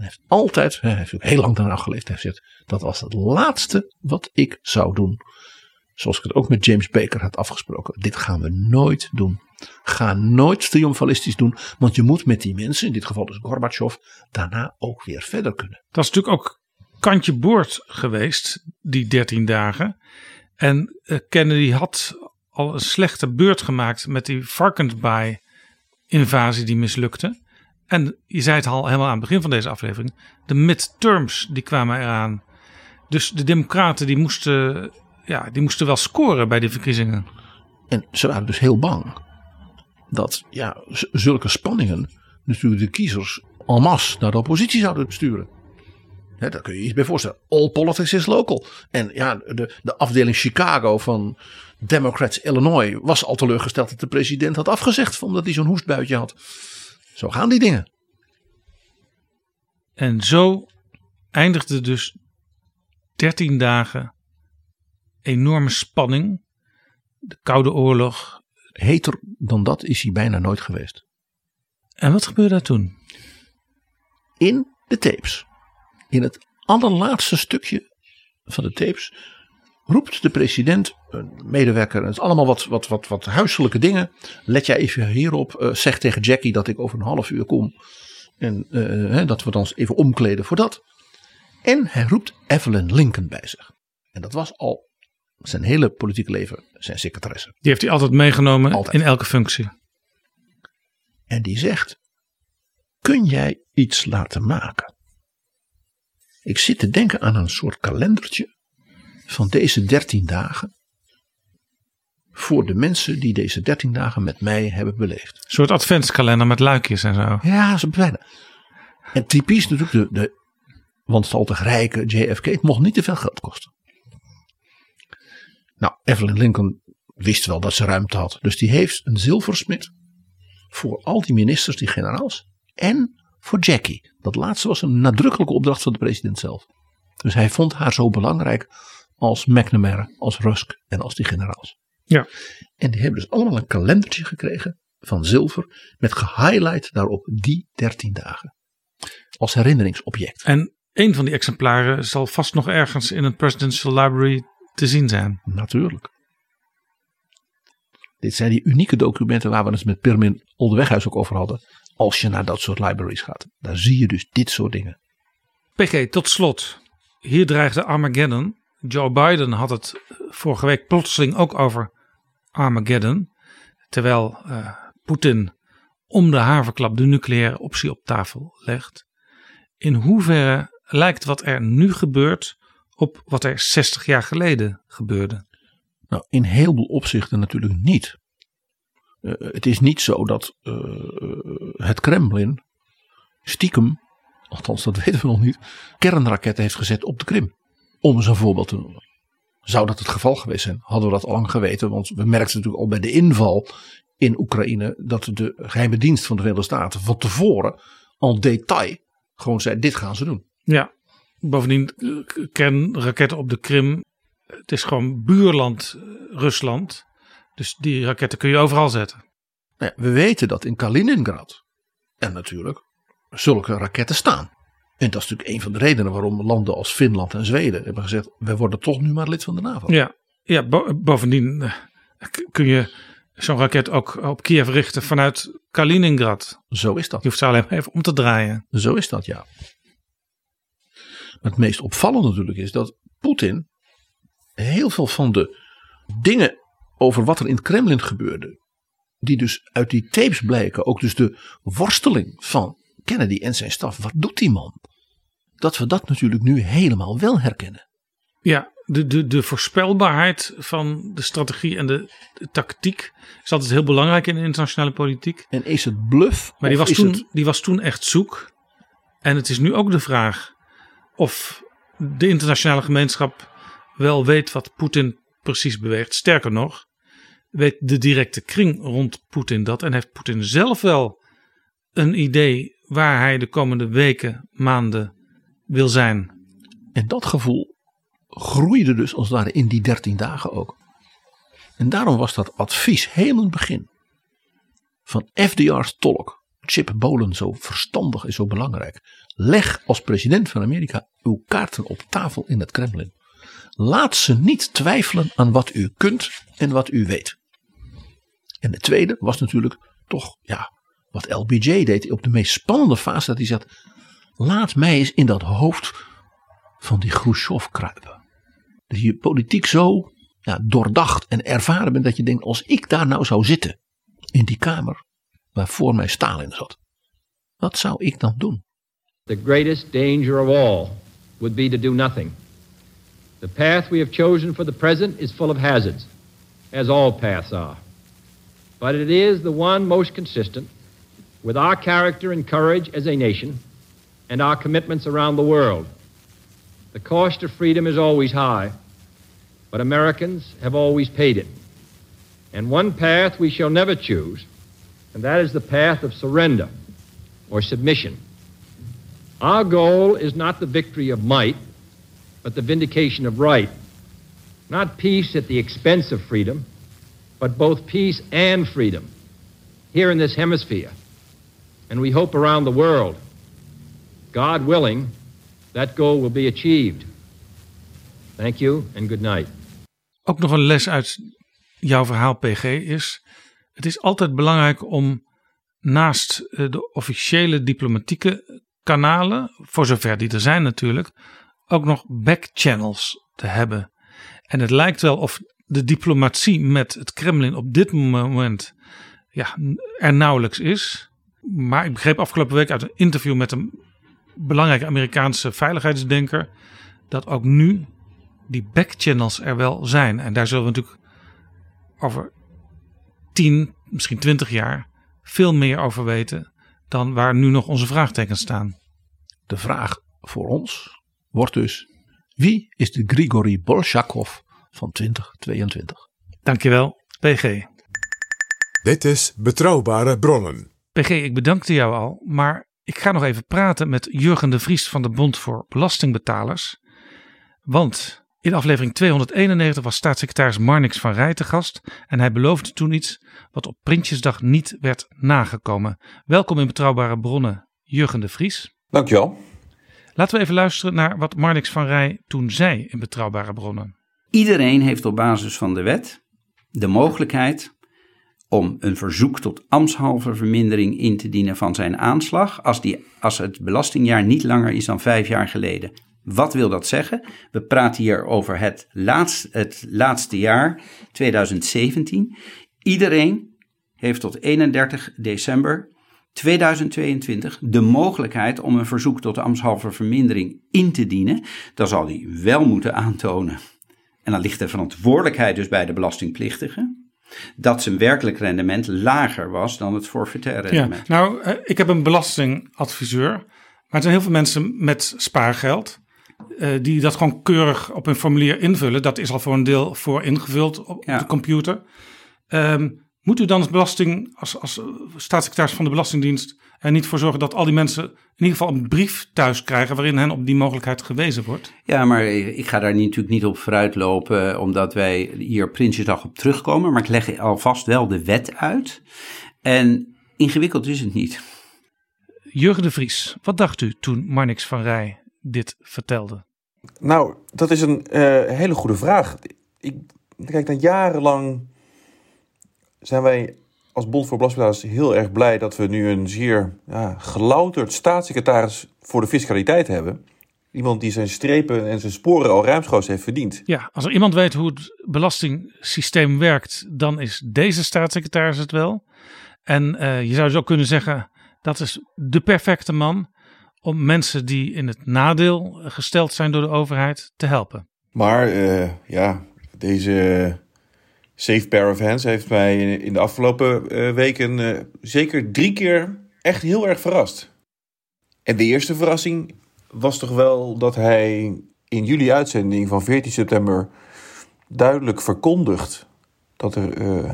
Hij heeft altijd, hij heeft heel lang daarna geleefd, hij heeft dat was het laatste wat ik zou doen. Zoals ik het ook met James Baker had afgesproken. Dit gaan we nooit doen. Ga nooit triomfalistisch doen, want je moet met die mensen, in dit geval dus Gorbachev, daarna ook weer verder kunnen. Dat is natuurlijk ook kantje boord geweest, die 13 dagen. En uh, Kennedy had al een slechte beurt gemaakt met die Varkensbaai-invasie die mislukte. En je zei het al helemaal aan het begin van deze aflevering. De midterms die kwamen eraan. Dus de democraten die moesten, ja, die moesten wel scoren bij die verkiezingen. En ze waren dus heel bang dat ja, zulke spanningen natuurlijk de kiezers en masse naar de oppositie zouden sturen. He, daar kun je je iets bij voorstellen. All politics is local. En ja, de, de afdeling Chicago van Democrats Illinois was al teleurgesteld dat de president had afgezegd. Omdat hij zo'n hoestbuitje had. Zo gaan die dingen. En zo eindigde dus 13 dagen enorme spanning. De Koude Oorlog. Heter dan dat is hij bijna nooit geweest. En wat gebeurde daar toen? In de tapes in het allerlaatste stukje van de tapes roept de president, een medewerker, het is allemaal wat, wat, wat, wat huiselijke dingen. Let jij even hierop, uh, zeg tegen Jackie dat ik over een half uur kom. En uh, dat we dan even omkleden voor dat. En hij roept Evelyn Lincoln bij zich. En dat was al zijn hele politieke leven zijn secretaresse. Die heeft hij altijd meegenomen in elke functie. En die zegt: Kun jij iets laten maken? Ik zit te denken aan een soort kalendertje van deze dertien dagen. Voor de mensen die deze dertien dagen met mij hebben beleefd. Een soort adventskalender met luikjes en zo. Ja, zo bijna. En typisch natuurlijk de, de wanstaltig rijke JFK. Het mocht niet te veel geld kosten. Nou, Evelyn Lincoln wist wel dat ze ruimte had. Dus die heeft een zilversmid voor al die ministers, die generaals. En voor Jackie. Dat laatste was een nadrukkelijke opdracht van de president zelf. Dus hij vond haar zo belangrijk als McNamara, als Rusk en als die generaals. Ja. En die hebben dus allemaal een kalendertje gekregen van zilver met gehighlight daarop die 13 dagen. Als herinneringsobject. En een van die exemplaren zal vast nog ergens in het Presidential Library te zien zijn. Natuurlijk. Dit zijn die unieke documenten waar we het met Pirmin Oldeweghuis ook over hadden. Als je naar dat soort libraries gaat. Daar zie je dus dit soort dingen. PG, tot slot. Hier dreigde Armageddon. Joe Biden had het vorige week plotseling ook over Armageddon. Terwijl uh, Poetin om de haverklap de nucleaire optie op tafel legt. In hoeverre lijkt wat er nu gebeurt op wat er 60 jaar geleden gebeurde? Nou, in heel veel opzichten natuurlijk niet. Uh, het is niet zo dat uh, het Kremlin stiekem, althans dat weten we nog niet, kernraketten heeft gezet op de Krim. Om eens een voorbeeld te noemen. Zou dat het geval geweest zijn, hadden we dat al lang geweten. Want we merkten natuurlijk al bij de inval in Oekraïne dat de geheime dienst van de Verenigde Staten van tevoren al detail gewoon zei: dit gaan ze doen. Ja, bovendien kernraketten op de Krim. Het is gewoon buurland eh, Rusland. Dus die raketten kun je overal zetten. Nou ja, we weten dat in Kaliningrad en natuurlijk zulke raketten staan. En dat is natuurlijk een van de redenen waarom landen als Finland en Zweden hebben gezegd: we worden toch nu maar lid van de NAVO. Ja, ja bovendien eh, kun je zo'n raket ook op Kiev richten vanuit Kaliningrad. Zo is dat. Je hoeft ze alleen even om te draaien. Zo is dat, ja. Maar het meest opvallende natuurlijk is dat Poetin heel veel van de dingen over wat er in het Kremlin gebeurde, die dus uit die tapes blijken, ook dus de worsteling van Kennedy en zijn staf, wat doet die man? Dat we dat natuurlijk nu helemaal wel herkennen. Ja, de, de, de voorspelbaarheid van de strategie en de, tactiek is altijd heel belangrijk in de internationale politiek. En is het bluff? Maar die was, toen, die was toen echt zoek. En het is nu ook de vraag of de internationale gemeenschap wel weet wat Poetin precies beweegt. Sterker nog, weet de directe kring rond Poetin dat en heeft Poetin zelf wel een idee waar hij de komende weken, maanden wil zijn. En dat gevoel groeide dus als het ware in die 13 dagen ook. En daarom was dat advies heel in het begin van FDR's tolk, Chip Bolen, zo verstandig en zo belangrijk. Leg als president van Amerika uw kaarten op tafel in het Kremlin. Laat ze niet twijfelen aan wat u kunt en wat u weet. En de tweede was natuurlijk toch, ja, wat LBJ deed op de meest spannende fase. Dat hij zegt, laat mij eens in dat hoofd van die Khrushchev kruipen. Dat je politiek zo ja, doordacht en ervaren bent dat je denkt, als ik daar nou zou zitten, in die kamer waar voor mij Stalin zat. Wat zou ik dan doen? The greatest danger of all would be to do nothing. The path we have chosen for the present is full of hazards, as all paths are. But it is the one most consistent with our character and courage as a nation and our commitments around the world. The cost of freedom is always high, but Americans have always paid it. And one path we shall never choose, and that is the path of surrender or submission. Our goal is not the victory of might, but the vindication of right. Not peace at the expense of freedom, but both peace and freedom here in this hemisphere, and we hope around the world. God willing, that goal will be achieved. Thank you and good night. ook nog een les uit jouw verhaal, PG, is: het is altijd belangrijk om naast eh, de officiële diplomatieke kanalen, voor zover die er zijn natuurlijk, ook nog backchannels te hebben. En het lijkt wel of de diplomatie met het Kremlin op dit moment ja, er nauwelijks is. Maar ik begreep afgelopen week uit een interview met een belangrijke Amerikaanse veiligheidsdenker dat ook nu die backchannels er wel zijn. En daar zullen we natuurlijk over 10, misschien 20 jaar veel meer over weten dan waar nu nog onze vraagtekens staan. De vraag voor ons wordt dus: wie is de Grigori Bolshakov van 2022? Dankjewel, PG. Dit is Betrouwbare Bronnen. PG, ik bedankte jou al, maar ik ga nog even praten met Jurgen de Vries van de Bond voor Belastingbetalers. Want in aflevering 291 was staatssecretaris Marnix van Rij te gast en hij beloofde toen iets wat op Prinsjesdag niet werd nagekomen. Welkom in Betrouwbare Bronnen, Jurgen de Vries. Dankjewel. Laten we even luisteren naar wat Marnix van Rij toen zei in Betrouwbare Bronnen. Iedereen heeft op basis van de wet de mogelijkheid om een verzoek tot ambtshalve vermindering in te dienen van zijn aanslag als, die, als het belastingjaar niet langer is dan vijf jaar geleden. Wat wil dat zeggen? We praten hier over het, het laatste jaar, 2017. Iedereen heeft tot 31 december 2022 de mogelijkheid om een verzoek tot ambtshalve vermindering in te dienen. Dan zal hij wel moeten aantonen. En dan ligt de verantwoordelijkheid dus bij de belastingplichtige dat zijn werkelijk rendement lager was dan het forfaitaire rendement. Ja, nou, eh, ik heb een belastingadviseur, maar er zijn heel veel mensen met spaargeld uh, die dat gewoon keurig op een formulier invullen. Dat is al voor een deel voor ingevuld op, de computer. Um, moet u dan als belasting, als, als staatssecretaris van de Belastingdienst, er niet voor zorgen dat al die mensen in ieder geval een brief thuis krijgen waarin hen op die mogelijkheid gewezen wordt? Ja, maar ik ga daar natuurlijk niet op vooruitlopen, omdat wij hier Prinsjesdag op terugkomen. Maar ik leg alvast wel de wet uit. En ingewikkeld is het niet. Jurgen de Vries, wat dacht u toen Marnix van Rij dit vertelde? Nou, dat is een uh, hele goede vraag. Ik kijk, dan jarenlang zijn wij als Bond voor Belastingbetalers heel erg blij dat we nu een zeer ja, gelouterd staatssecretaris voor de fiscaliteit hebben. Iemand die zijn strepen en zijn sporen al ruimschoots heeft verdiend. Ja, als er iemand weet hoe het belastingssysteem werkt, dan is deze staatssecretaris het wel. En uh, je zou zo kunnen zeggen, dat is de perfecte man om mensen die in het nadeel gesteld zijn door de overheid te helpen. Maar uh, ja, deze Safe Pair of Hands heeft mij in de afgelopen uh, weken uh, zeker drie keer echt heel erg verrast. En de eerste verrassing was toch wel dat hij in jullie uitzending van 14 september duidelijk verkondigt dat er uh,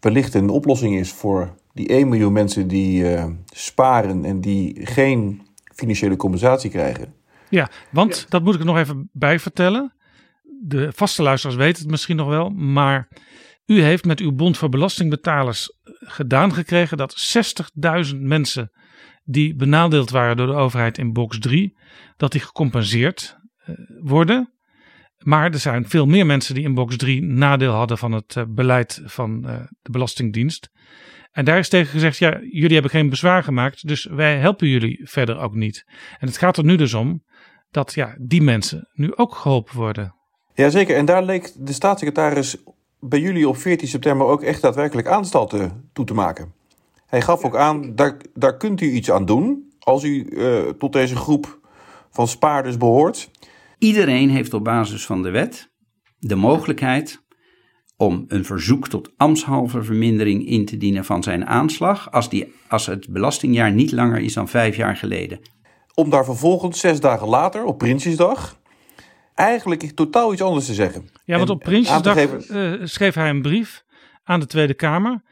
wellicht een oplossing is voor die 1 miljoen mensen die sparen en die geen financiële compensatie krijgen. Ja, want dat moet ik er nog even bij vertellen de vaste luisteraars weten het misschien nog wel, maar u heeft met uw Bond voor Belastingbetalers gedaan gekregen dat 60.000 mensen die benadeeld waren door de overheid in box 3, dat die gecompenseerd uh, worden. Maar er zijn veel meer mensen die in box 3 nadeel hadden van het uh, beleid van de Belastingdienst. En daar is tegen gezegd, ja, jullie hebben geen bezwaar gemaakt, dus wij helpen jullie verder ook niet. En het gaat er nu dus om dat ja, die mensen nu ook geholpen worden. Jazeker, en daar leek de staatssecretaris bij jullie op 14 september ook echt daadwerkelijk aanstalten toe te maken. Hij gaf ook aan, daar, daar kunt u iets aan doen als u uh, tot deze groep van spaarders behoort. Iedereen heeft op basis van de wet de mogelijkheid om een verzoek tot ambtshalve vermindering in te dienen van zijn aanslag als, die, als het belastingjaar niet langer is dan vijf jaar geleden. Om daar vervolgens zes dagen later, op Prinsjesdag, eigenlijk totaal iets anders te zeggen. Ja, want op Prinsjesdag uh, schreef hij een brief aan de Tweede Kamer.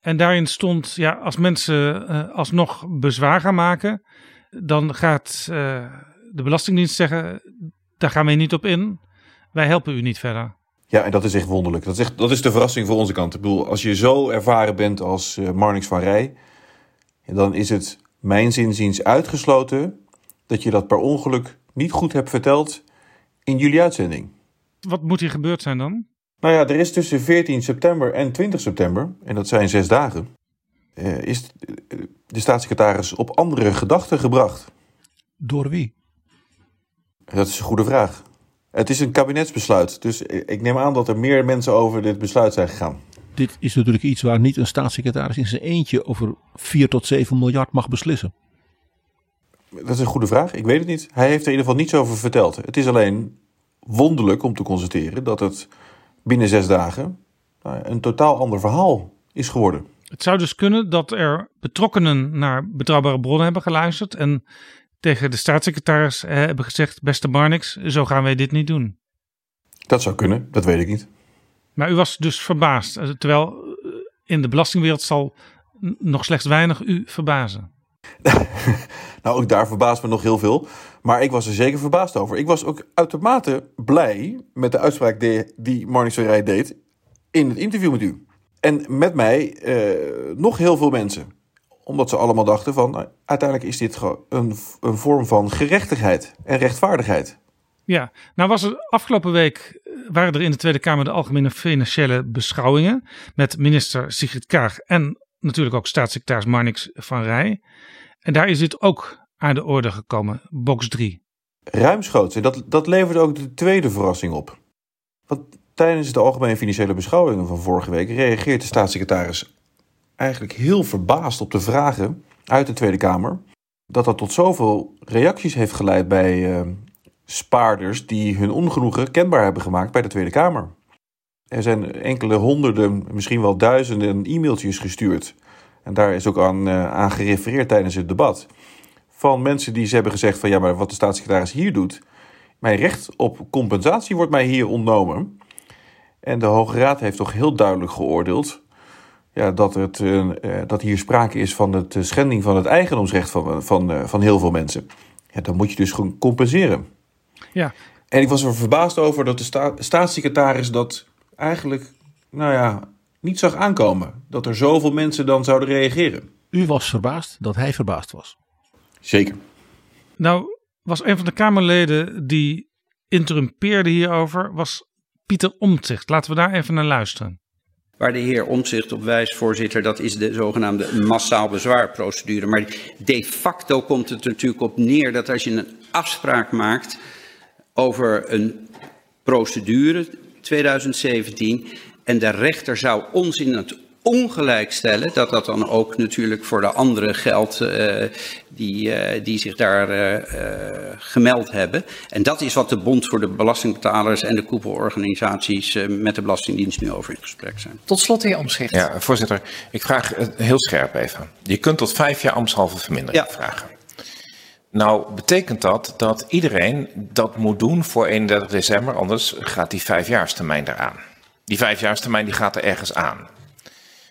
En daarin stond, ja, als mensen uh, alsnog bezwaar gaan maken, dan gaat uh, de Belastingdienst zeggen, daar gaan we niet op in. Wij helpen u niet verder. Ja, en dat is echt wonderlijk. Dat is, echt, dat is de verrassing voor onze kant. Ik bedoel, als je zo ervaren bent als Marnix van Rij, dan is het mijn zinziens uitgesloten dat je dat per ongeluk niet goed hebt verteld in jullie uitzending. wat moet hier gebeurd zijn dan? Nou ja, er is tussen 14 september en 20 september, en dat zijn zes dagen, eh, is de staatssecretaris op andere gedachten gebracht. Door wie? Dat is een goede vraag. Het is een kabinetsbesluit, dus ik neem aan dat er meer mensen over dit besluit zijn gegaan. Dit is natuurlijk iets waar niet een staatssecretaris in zijn eentje over 4 tot 7 miljard mag beslissen. Dat is een goede vraag. Ik weet het niet. Hij heeft er in ieder geval niets over verteld. Het is alleen wonderlijk om te constateren dat het binnen zes dagen nou, een totaal ander verhaal is geworden. Het zou dus kunnen dat er betrokkenen naar betrouwbare bronnen hebben geluisterd en tegen de staatssecretaris hebben gezegd: Beste Marnix, zo gaan wij dit niet doen. Dat zou kunnen, dat weet ik niet. Maar u was dus verbaasd, terwijl eh, in de belastingwereld zal nog slechts weinig u verbazen. nou, ook daar verbaast me nog heel veel. Maar ik was er zeker verbaasd over. Ik was ook uitermate blij met de uitspraak die, die Marnix deed in het interview met u. En met mij eh, nog heel veel mensen. Omdat ze allemaal dachten van, nou, uiteindelijk is dit een, een vorm van gerechtigheid en rechtvaardigheid. Ja, nou was er afgelopen week eh, waren er in de Tweede Kamer de algemene financiële beschouwingen met minister Sigrid Kaag en natuurlijk ook staatssecretaris Marnix van Rij. En daar is dit ook aan de orde gekomen, box 3. Ruimschoots. En dat, dat levert ook de tweede verrassing op. Want tijdens de algemene financiële beschouwingen van vorige week reageert de staatssecretaris eigenlijk heel verbaasd op de vragen uit de Tweede Kamer. Dat dat tot zoveel reacties heeft geleid bij uh, spaarders die hun ongenoegen kenbaar hebben gemaakt bij de Tweede Kamer. Er zijn enkele honderden, misschien wel duizenden e-mailtjes gestuurd. En daar is ook aan, uh, aan gerefereerd tijdens het debat. Van mensen die ze hebben gezegd van ja, maar wat de staatssecretaris hier doet. Mijn recht op compensatie wordt mij hier ontnomen. En de Hoge Raad heeft toch heel duidelijk geoordeeld ja, dat, het, uh, dat hier sprake is van het schending van het eigendomsrecht van, van, uh, van heel veel mensen. Ja, dan moet je dus gewoon compenseren. Ja. En ik was er verbaasd over dat de sta staatssecretaris dat eigenlijk, nou ja, niet zag aankomen. Dat er zoveel mensen dan zouden reageren. U was verbaasd dat hij verbaasd was. Zeker. Nou, was een van de Kamerleden die interrumpeerde hierover, was Pieter Omtzigt. Laten we daar even naar luisteren. Waar de heer Omtzigt op wijst, voorzitter, dat is de zogenaamde massaal bezwaarprocedure. Maar de facto komt het natuurlijk op neer dat als je een afspraak maakt over een procedure 2017 en de rechter zou ons in het ongelijk stellen, dat dat dan ook natuurlijk voor de anderen geldt uh, die, uh, die zich daar uh, gemeld hebben. En dat is wat de Bond voor de Belastingbetalers en de koepelorganisaties met de Belastingdienst nu over in gesprek zijn. Tot slot, heer Omschrift. Ja, voorzitter, ik vraag heel scherp even. Je kunt tot vijf jaar ambtshalve vermindering ja. vragen. Nou, betekent dat dat iedereen dat moet doen voor 31 december, anders gaat die vijfjaarstermijn eraan. Die vijfjaarstermijn die gaat er ergens aan.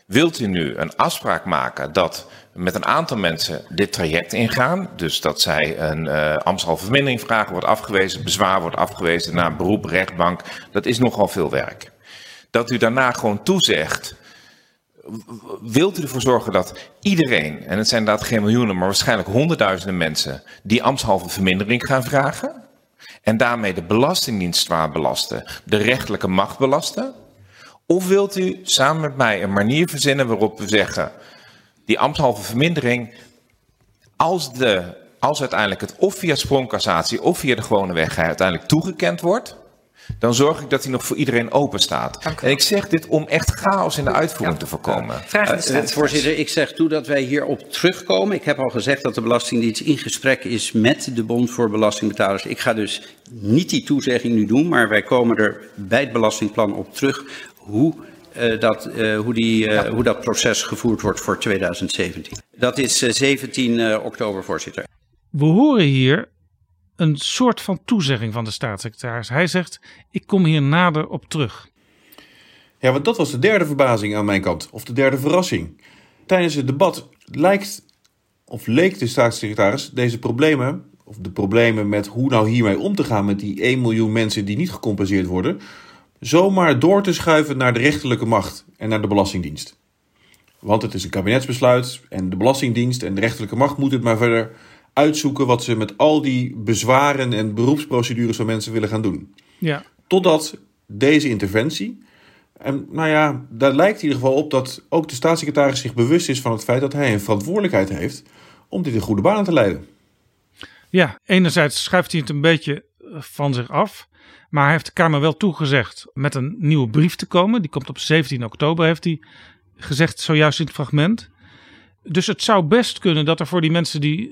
Wilt u nu een afspraak maken dat met een aantal mensen dit traject ingaan, dus dat zij een uh, ambtshalve vermindering vragen, wordt afgewezen, bezwaar wordt afgewezen naar beroep, rechtbank, dat is nogal veel werk. Dat u daarna gewoon toezegt, wilt u ervoor zorgen dat iedereen, en het zijn inderdaad geen miljoenen, maar waarschijnlijk honderdduizenden mensen, die ambtshalve vermindering gaan vragen? En daarmee de Belastingdienst zwaar belasten, de rechterlijke macht belasten? Of wilt u samen met mij een manier verzinnen waarop we zeggen, die ambtshalve vermindering, als, de, als uiteindelijk het of via sprongcassatie of via de gewone weg uiteindelijk toegekend wordt, dan zorg ik dat hij nog voor iedereen open staat. En ik zeg dit om echt chaos in de uitvoering te voorkomen. Vraag uh, voorzitter, ik zeg toe dat wij hierop terugkomen. Ik heb al gezegd dat de Belastingdienst in gesprek is met de Bond voor Belastingbetalers. Ik ga dus niet die toezegging nu doen, maar wij komen er bij het belastingplan op terug hoe, uh, dat, uh, hoe, die, uh, hoe dat proces gevoerd wordt voor 2017. Dat is 17 oktober, voorzitter. We horen hier een soort van toezegging van de staatssecretaris. Hij zegt: Ik kom hier nader op terug. Ja, want dat was de derde verbazing aan mijn kant, of de derde verrassing. Tijdens het debat lijkt, of leek de staatssecretaris deze problemen, of de problemen met hoe nou hiermee om te gaan met die 1 miljoen mensen die niet gecompenseerd worden, zomaar door te schuiven naar de rechterlijke macht en naar de Belastingdienst. Want het is een kabinetsbesluit en de Belastingdienst en de rechterlijke macht moeten het maar verder uitzoeken wat ze met al die bezwaren en beroepsprocedures van mensen willen gaan doen. Ja. Totdat deze interventie. En nou ja, daar lijkt in ieder geval op dat ook de staatssecretaris zich bewust is van het feit dat hij een verantwoordelijkheid heeft om dit in goede banen te leiden. Ja, enerzijds schuift hij het een beetje van zich af. Maar hij heeft de Kamer wel toegezegd met een nieuwe brief te komen. Die komt op 17 oktober, heeft hij gezegd, zojuist in het fragment. Dus het zou best kunnen dat er voor die mensen die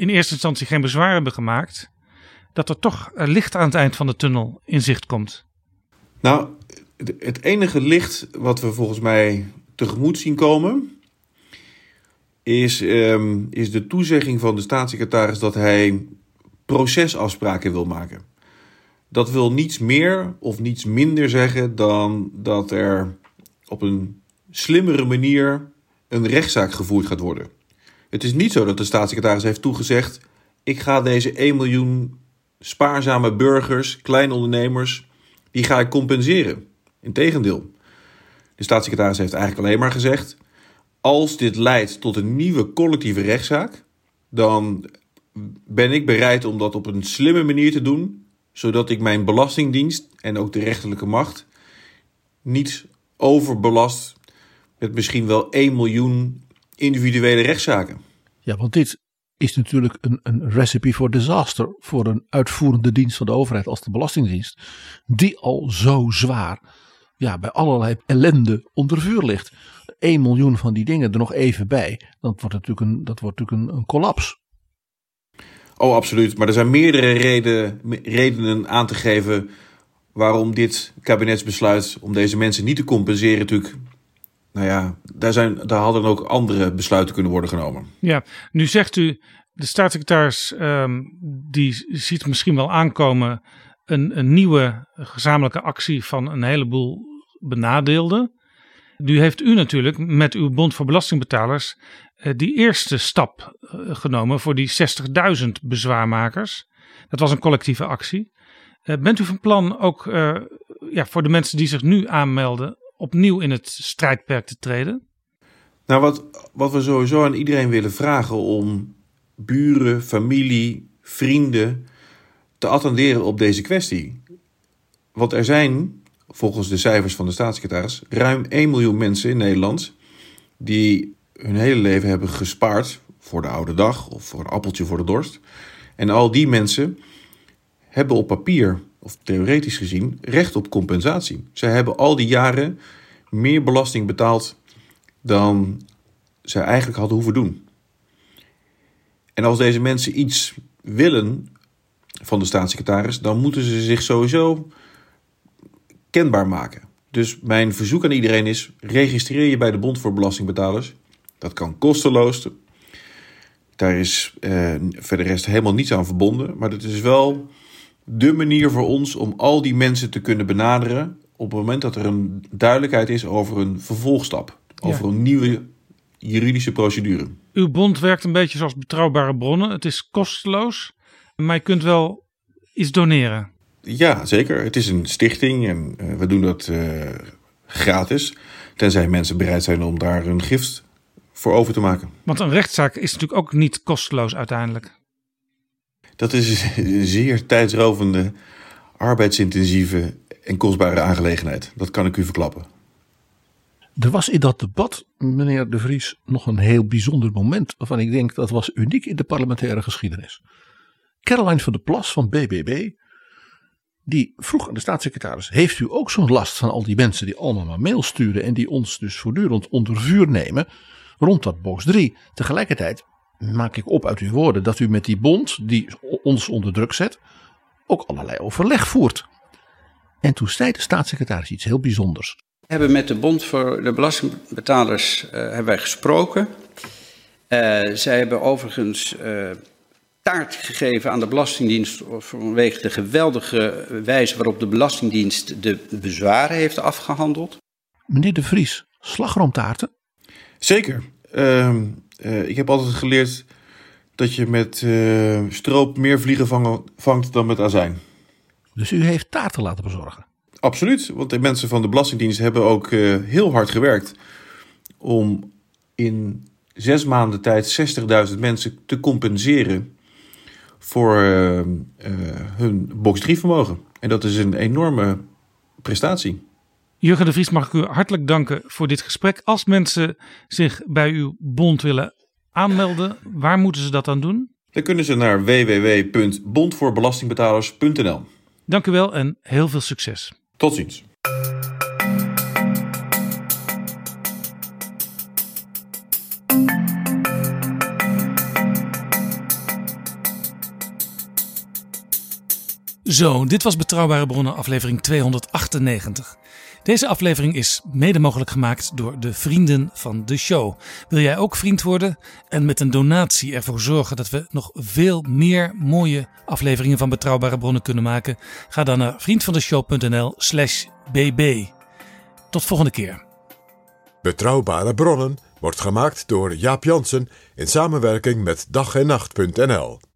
in eerste instantie geen bezwaar hebben gemaakt, dat er toch licht aan het eind van de tunnel in zicht komt. Nou, het enige licht wat we volgens mij tegemoet zien komen, is, um, is de toezegging van de staatssecretaris dat hij procesafspraken wil maken. Dat wil niets meer of niets minder zeggen dan dat er op een slimmere manier een rechtszaak gevoerd gaat worden. Het is niet zo dat de staatssecretaris heeft toegezegd: ik ga deze 1 miljoen spaarzame burgers, kleine ondernemers, die ga ik compenseren. Integendeel. De staatssecretaris heeft eigenlijk alleen maar gezegd: als dit leidt tot een nieuwe collectieve rechtszaak, dan ben ik bereid om dat op een slimme manier te doen, zodat ik mijn belastingdienst en ook de rechterlijke macht niet overbelast met misschien wel 1 miljoen individuele rechtszaken. Ja, want dit is natuurlijk een, een recipe voor disaster voor een uitvoerende dienst van de overheid als de Belastingdienst, die al zo zwaar ja, bij allerlei ellende onder vuur ligt. 1 miljoen van die dingen er nog even bij, dat wordt natuurlijk een, dat wordt natuurlijk een, een kollaps. Oh, absoluut. Maar er zijn meerdere reden, redenen aan te geven waarom dit kabinetsbesluit om deze mensen niet te compenseren natuurlijk nou ja, daar, zijn, daar hadden ook andere besluiten kunnen worden genomen. Ja, nu zegt u, de staatssecretaris um, die ziet misschien wel aankomen een, een nieuwe gezamenlijke actie van een heleboel benadeelden. Nu heeft u natuurlijk met uw Bond voor Belastingbetalers uh, die eerste stap uh, genomen voor die 60.000 bezwaarmakers. Dat was een collectieve actie. Uh, bent u van plan ook ja, voor de mensen die zich nu aanmelden opnieuw in het strijdperk te treden? Nou, wat, wat we sowieso aan iedereen willen vragen om buren, familie, vrienden te attenderen op deze kwestie. Want er zijn, volgens de cijfers van de staatssecretaris, ruim 1 miljoen mensen in Nederland die hun hele leven hebben gespaard voor de oude dag of voor een appeltje voor de dorst. En al die mensen hebben op papier of theoretisch gezien, recht op compensatie. Zij hebben al die jaren meer belasting betaald dan zij eigenlijk hadden hoeven doen. En als deze mensen iets willen van de staatssecretaris, dan moeten ze zich sowieso kenbaar maken. Dus mijn verzoek aan iedereen is: registreer je bij de Bond voor Belastingbetalers. Dat kan kosteloos. Daar is eh, verder rest helemaal niets aan verbonden. Maar het is wel de manier voor ons om al die mensen te kunnen benaderen op het moment dat er een duidelijkheid is over een vervolgstap, over een nieuwe juridische procedure. Uw bond werkt een beetje zoals betrouwbare bronnen. Het is kosteloos, maar je kunt wel iets doneren. Ja, zeker. Het is een stichting en uh, we doen dat uh, gratis. Tenzij mensen bereid zijn om daar een gift voor over te maken. Want een rechtszaak is natuurlijk ook niet kosteloos uiteindelijk. Dat is een zeer tijdsrovende, arbeidsintensieve en kostbare aangelegenheid. Dat kan ik u verklappen. Er was in dat debat, meneer De Vries, nog een heel bijzonder moment waarvan ik denk dat was uniek in de parlementaire geschiedenis. Caroline van der Plas van BBB, die vroeg aan de staatssecretaris: Heeft u ook zo'n last van al die mensen die allemaal maar mail sturen en die ons dus voortdurend onder vuur nemen rond dat box 3? Tegelijkertijd maak ik op uit uw woorden dat u met die bond die ons onder druk zet ook allerlei overleg voert. En toen zei de staatssecretaris iets heel bijzonders. We hebben met de Bond voor de Belastingbetalers uh, hebben wij gesproken. Uh, zij hebben overigens uh, taart gegeven aan de Belastingdienst vanwege de geweldige wijze waarop de Belastingdienst de bezwaren heeft afgehandeld. Meneer De Vries, slagroomtaarten? Zeker. Uh, ik heb altijd geleerd dat je met stroop meer vliegen vangen, vangt dan met azijn. Dus u heeft taarten laten bezorgen? Absoluut, want de mensen van de Belastingdienst hebben ook uh, heel hard gewerkt om in zes maanden tijd 60.000 mensen te compenseren voor hun box 3 vermogen. En dat is een enorme prestatie. Jurgen de Vries mag ik u hartelijk danken voor dit gesprek. Als mensen zich bij uw bond willen aanmelden, waar moeten ze dat dan doen? Dan kunnen ze naar www.bondvoorbelastingbetalers.nl. Dank u wel en heel veel succes. Tot ziens. Zo, dit was Betrouwbare Bronnen, aflevering 298. Deze aflevering is mede mogelijk gemaakt door de vrienden van de show. Wil jij ook vriend worden en met een donatie ervoor zorgen dat we nog veel meer mooie afleveringen van Betrouwbare Bronnen kunnen maken? Ga dan naar vriendvandeshow.nl/slash bb. Tot volgende keer. Betrouwbare Bronnen wordt gemaakt door Jaap Jansen in samenwerking met dag en nacht.nl.